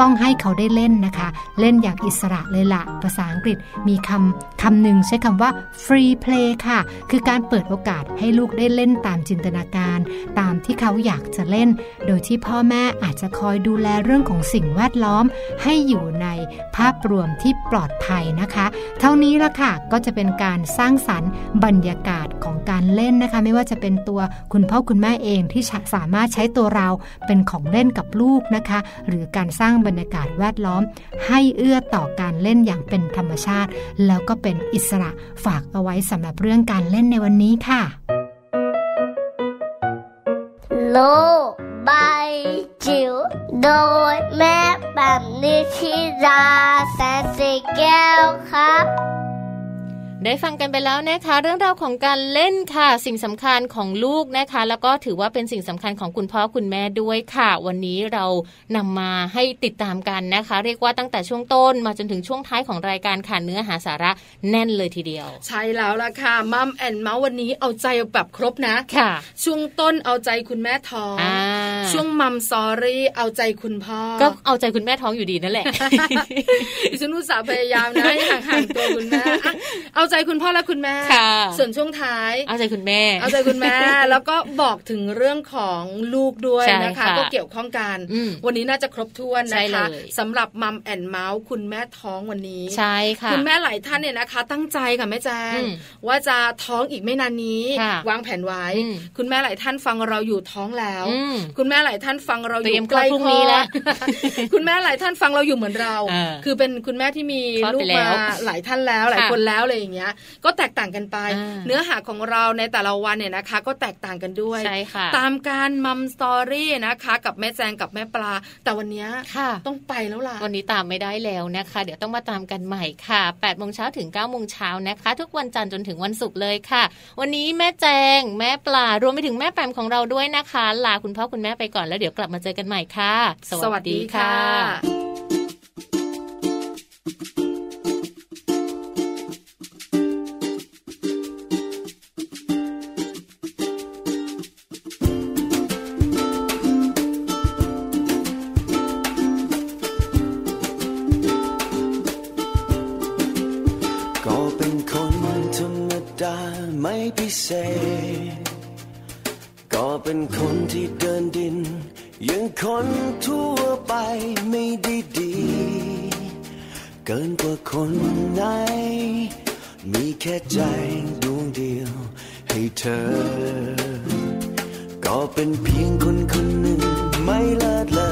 ต้องให้เขาได้เล่นนะคะ เล่นอย่างอิสระเลยละภาษาอังกฤษมีคำคำหนึ่งใช้คำว่า free play ค่ะ คือการเปิดโอกาสให้ลูกได้เล่นตามจินตนาการ ตามที่เขาอยากจะเล่น โดยที่พ่อแม่อาจจะคอยดูแลเรื่องของสิ่งแวดล้อม ให้อยู่ในภาพรวมที่ปลอดภัยนะคะ เท่านี้ละค่ะก็จะเป็น็นการสร้างสรรค์บรรยากาศของการเล่นนะคะ ไม่ว่าจะเป็นตัวคุณพ่อคุณแม่เองที่สามารถใช้ตัวเราเป็นของเล่นกับลูกนะคะ หรือการสร้างบรรยากาศแวดล้อม ให้เอื้อต่อการเล่นอย่างเป็นธรรมชาติ แล้วก็เป็นอิสระฝากเอาไว้สำหรับเรื่องการเล่นในวันนี้ค่ะ โลบายจิ๋วโดยแม่แบบนิชิราแสนสีแก้วครับ ได้ฟังกันไปแล้วนะคะเรื่องราวของการเล่นค่ะ สิ่งสำคัญของลูกนะคะ แล้วก็ถือว่าเป็นสิ่งสำคัญของคุณพ่อคุณแม่ด้วยค่ะ วันนี้เรานำมาให้ติดตามกันนะคะ เรียกว่าตั้งแต่ช่วงต้นมาจนถึงช่วงท้ายของรายการค่ะเนื้อหาสาระแน่นเลยทีเดียว ใช่แล้วล่ะค่ะมัมแอนเมาส์วันนี้เอาใจแบบครบนะค่ะ ช่วงต้นเอาใจคุณแม่ท้องช่วงมัมซอรี่เอาใจคุณพ่อก็เอาใจคุณแม่ท้องอยู่ดีนั่นแหละฉันอุตส่าห์พยายามนะให้ห่างๆตัวคุณแม่เอาใจคุณพ่อและคุณแม่ส่วนช่วงท้าย เอาใจคุณแม่ เอาใจคุณแม่ แล้วก็บอกถึงเรื่องของลูกด้วยนะคะ ก็เกี่ยวข้องกัน วันนี้น่าจะครบถ้วนนะคะสำหรับมัมแอนเมาส์คุณแม่ท้องวันนี้ใช่ค่ะคุณแม่หลายท่านเนี่ยนะคะ ตั้งใจค่ะแม่แจ้งว่าจะท้องอีกไม่นานนี้วางแผนไว้ คุณแม่หลายท่านฟังเราอยู่ท้องแล้ว คุณแม่หลายท่านฟังเราอยู่ใกล้คลอดคุณแม่หลายท่านฟังเราอยู่เหมือนเรา คือเป็นคุณแม่ที่มีลูกมาหลายท่านแล้วหลายคนแล้วอะไรอย่างเงี้ยก็แตกต่างกันไป เนื้อหาของเราในแต่ละวันเนี่ยนะคะ ก็แตกต่างกันด้วยใช่ค่ะตามการมัมสตอรี่นะคะกับแม่แจงกับแม่ปลา แต่วันนี้ต้องไปแล้วล่ะ วันนี้ตามไม่ได้แล้วนะคะ เดี๋ยวต้องมาตามกันใหม่ค่ะ8ปดโมงเช้าถึง9ก้าโมงเช้านะคะ ทุกวันจันทร์จนถึงวันศุกร์เลยค่ะ วันนี้แม่แจงแม่ปลารวมไปถึงแม่แปมของเราด้วยนะคะ ลาคุณพ่อคุณแม่ไปก่อนแล้วเดี๋ยวกลับมาเจอกันใหม่ค่ะ สวัสดีค่ะ ก็เป็นคนที่เดินดิน ยังคนทั่วไปไม่ได้ดี เกินกว่าคนไหน มีแค่ใจดวงเดียวให้เธอ ก็เป็นเพียงคนคนหนึ่งไม่เลิศเลอ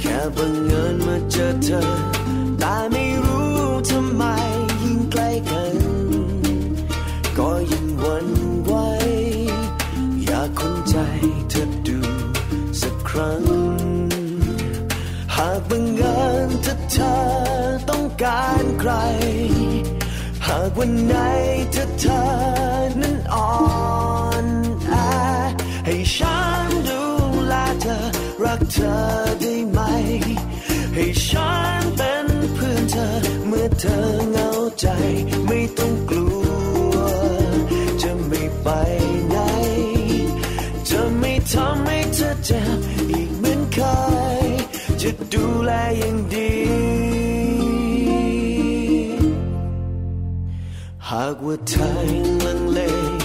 แค่บังเอิญมาเจอเธอ แต่ไม่ รั้ง หากบังเอิญถ้าเธอต้องการใคร หากวันไหนถ้าเธอนั้นอ่อนแอให้ฉันดูแลเธอรักเธอได้ไหม ให้ฉันเป็นเพื่อนเธอเมื่อเธอเหงาใจไม่ต้องกลัว จะไม่ไปไหน จะไม่ทำให้เธอเจ็บ จะดูแลอย่างดี หากว่าเธอยังลังเล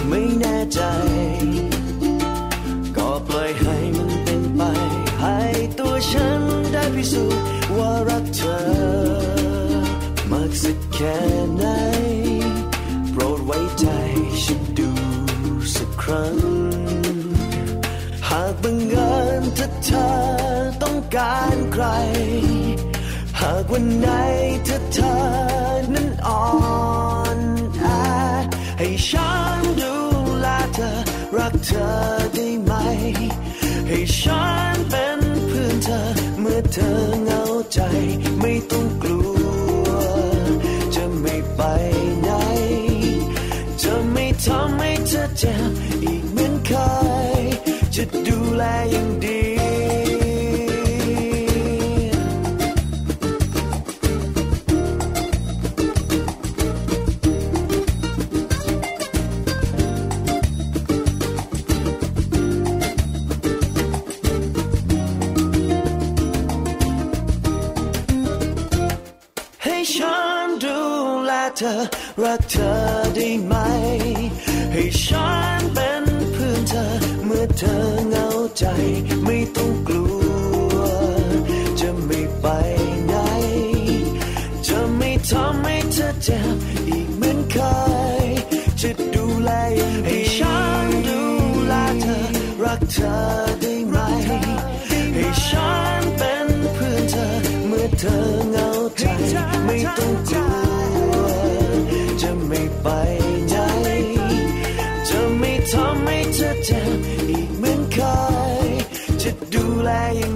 ไม่แน่ใจ ก็ปล่อยให้มันเป็นไป ให้ตัวฉันได้พิสูจน์ว่ารักเธอ มากสักแค่ไหน โปรดไว้ใจฉันดูสักครั้ง หากบังเอิญถ้าเธอ การใคร หากวันไหนถ้าเธอนั้นอ่อนแอให้ฉันดูแลเธอ รักเธอได้ไหม ให้ฉันเป็นเพื่อนเธอ เมื่อเธอเหงาใจไม่ต้องกลัว จะไม่ไปไหน จะไม่ทำให้เธอเจ็บอีกเหมือนเคยจะดูแลอย่างดี ให้ฉันดูแลเธอรักเธอได้ไหมให้ฉันเป็นเพื่อนเธอเมื่อเธอเหงาใจไม่ต้องกลัวจะไม่ไปไหนจะไม่ทำให้เธอเจ็บอีกเหมือนเคยจะดูแลอย่าง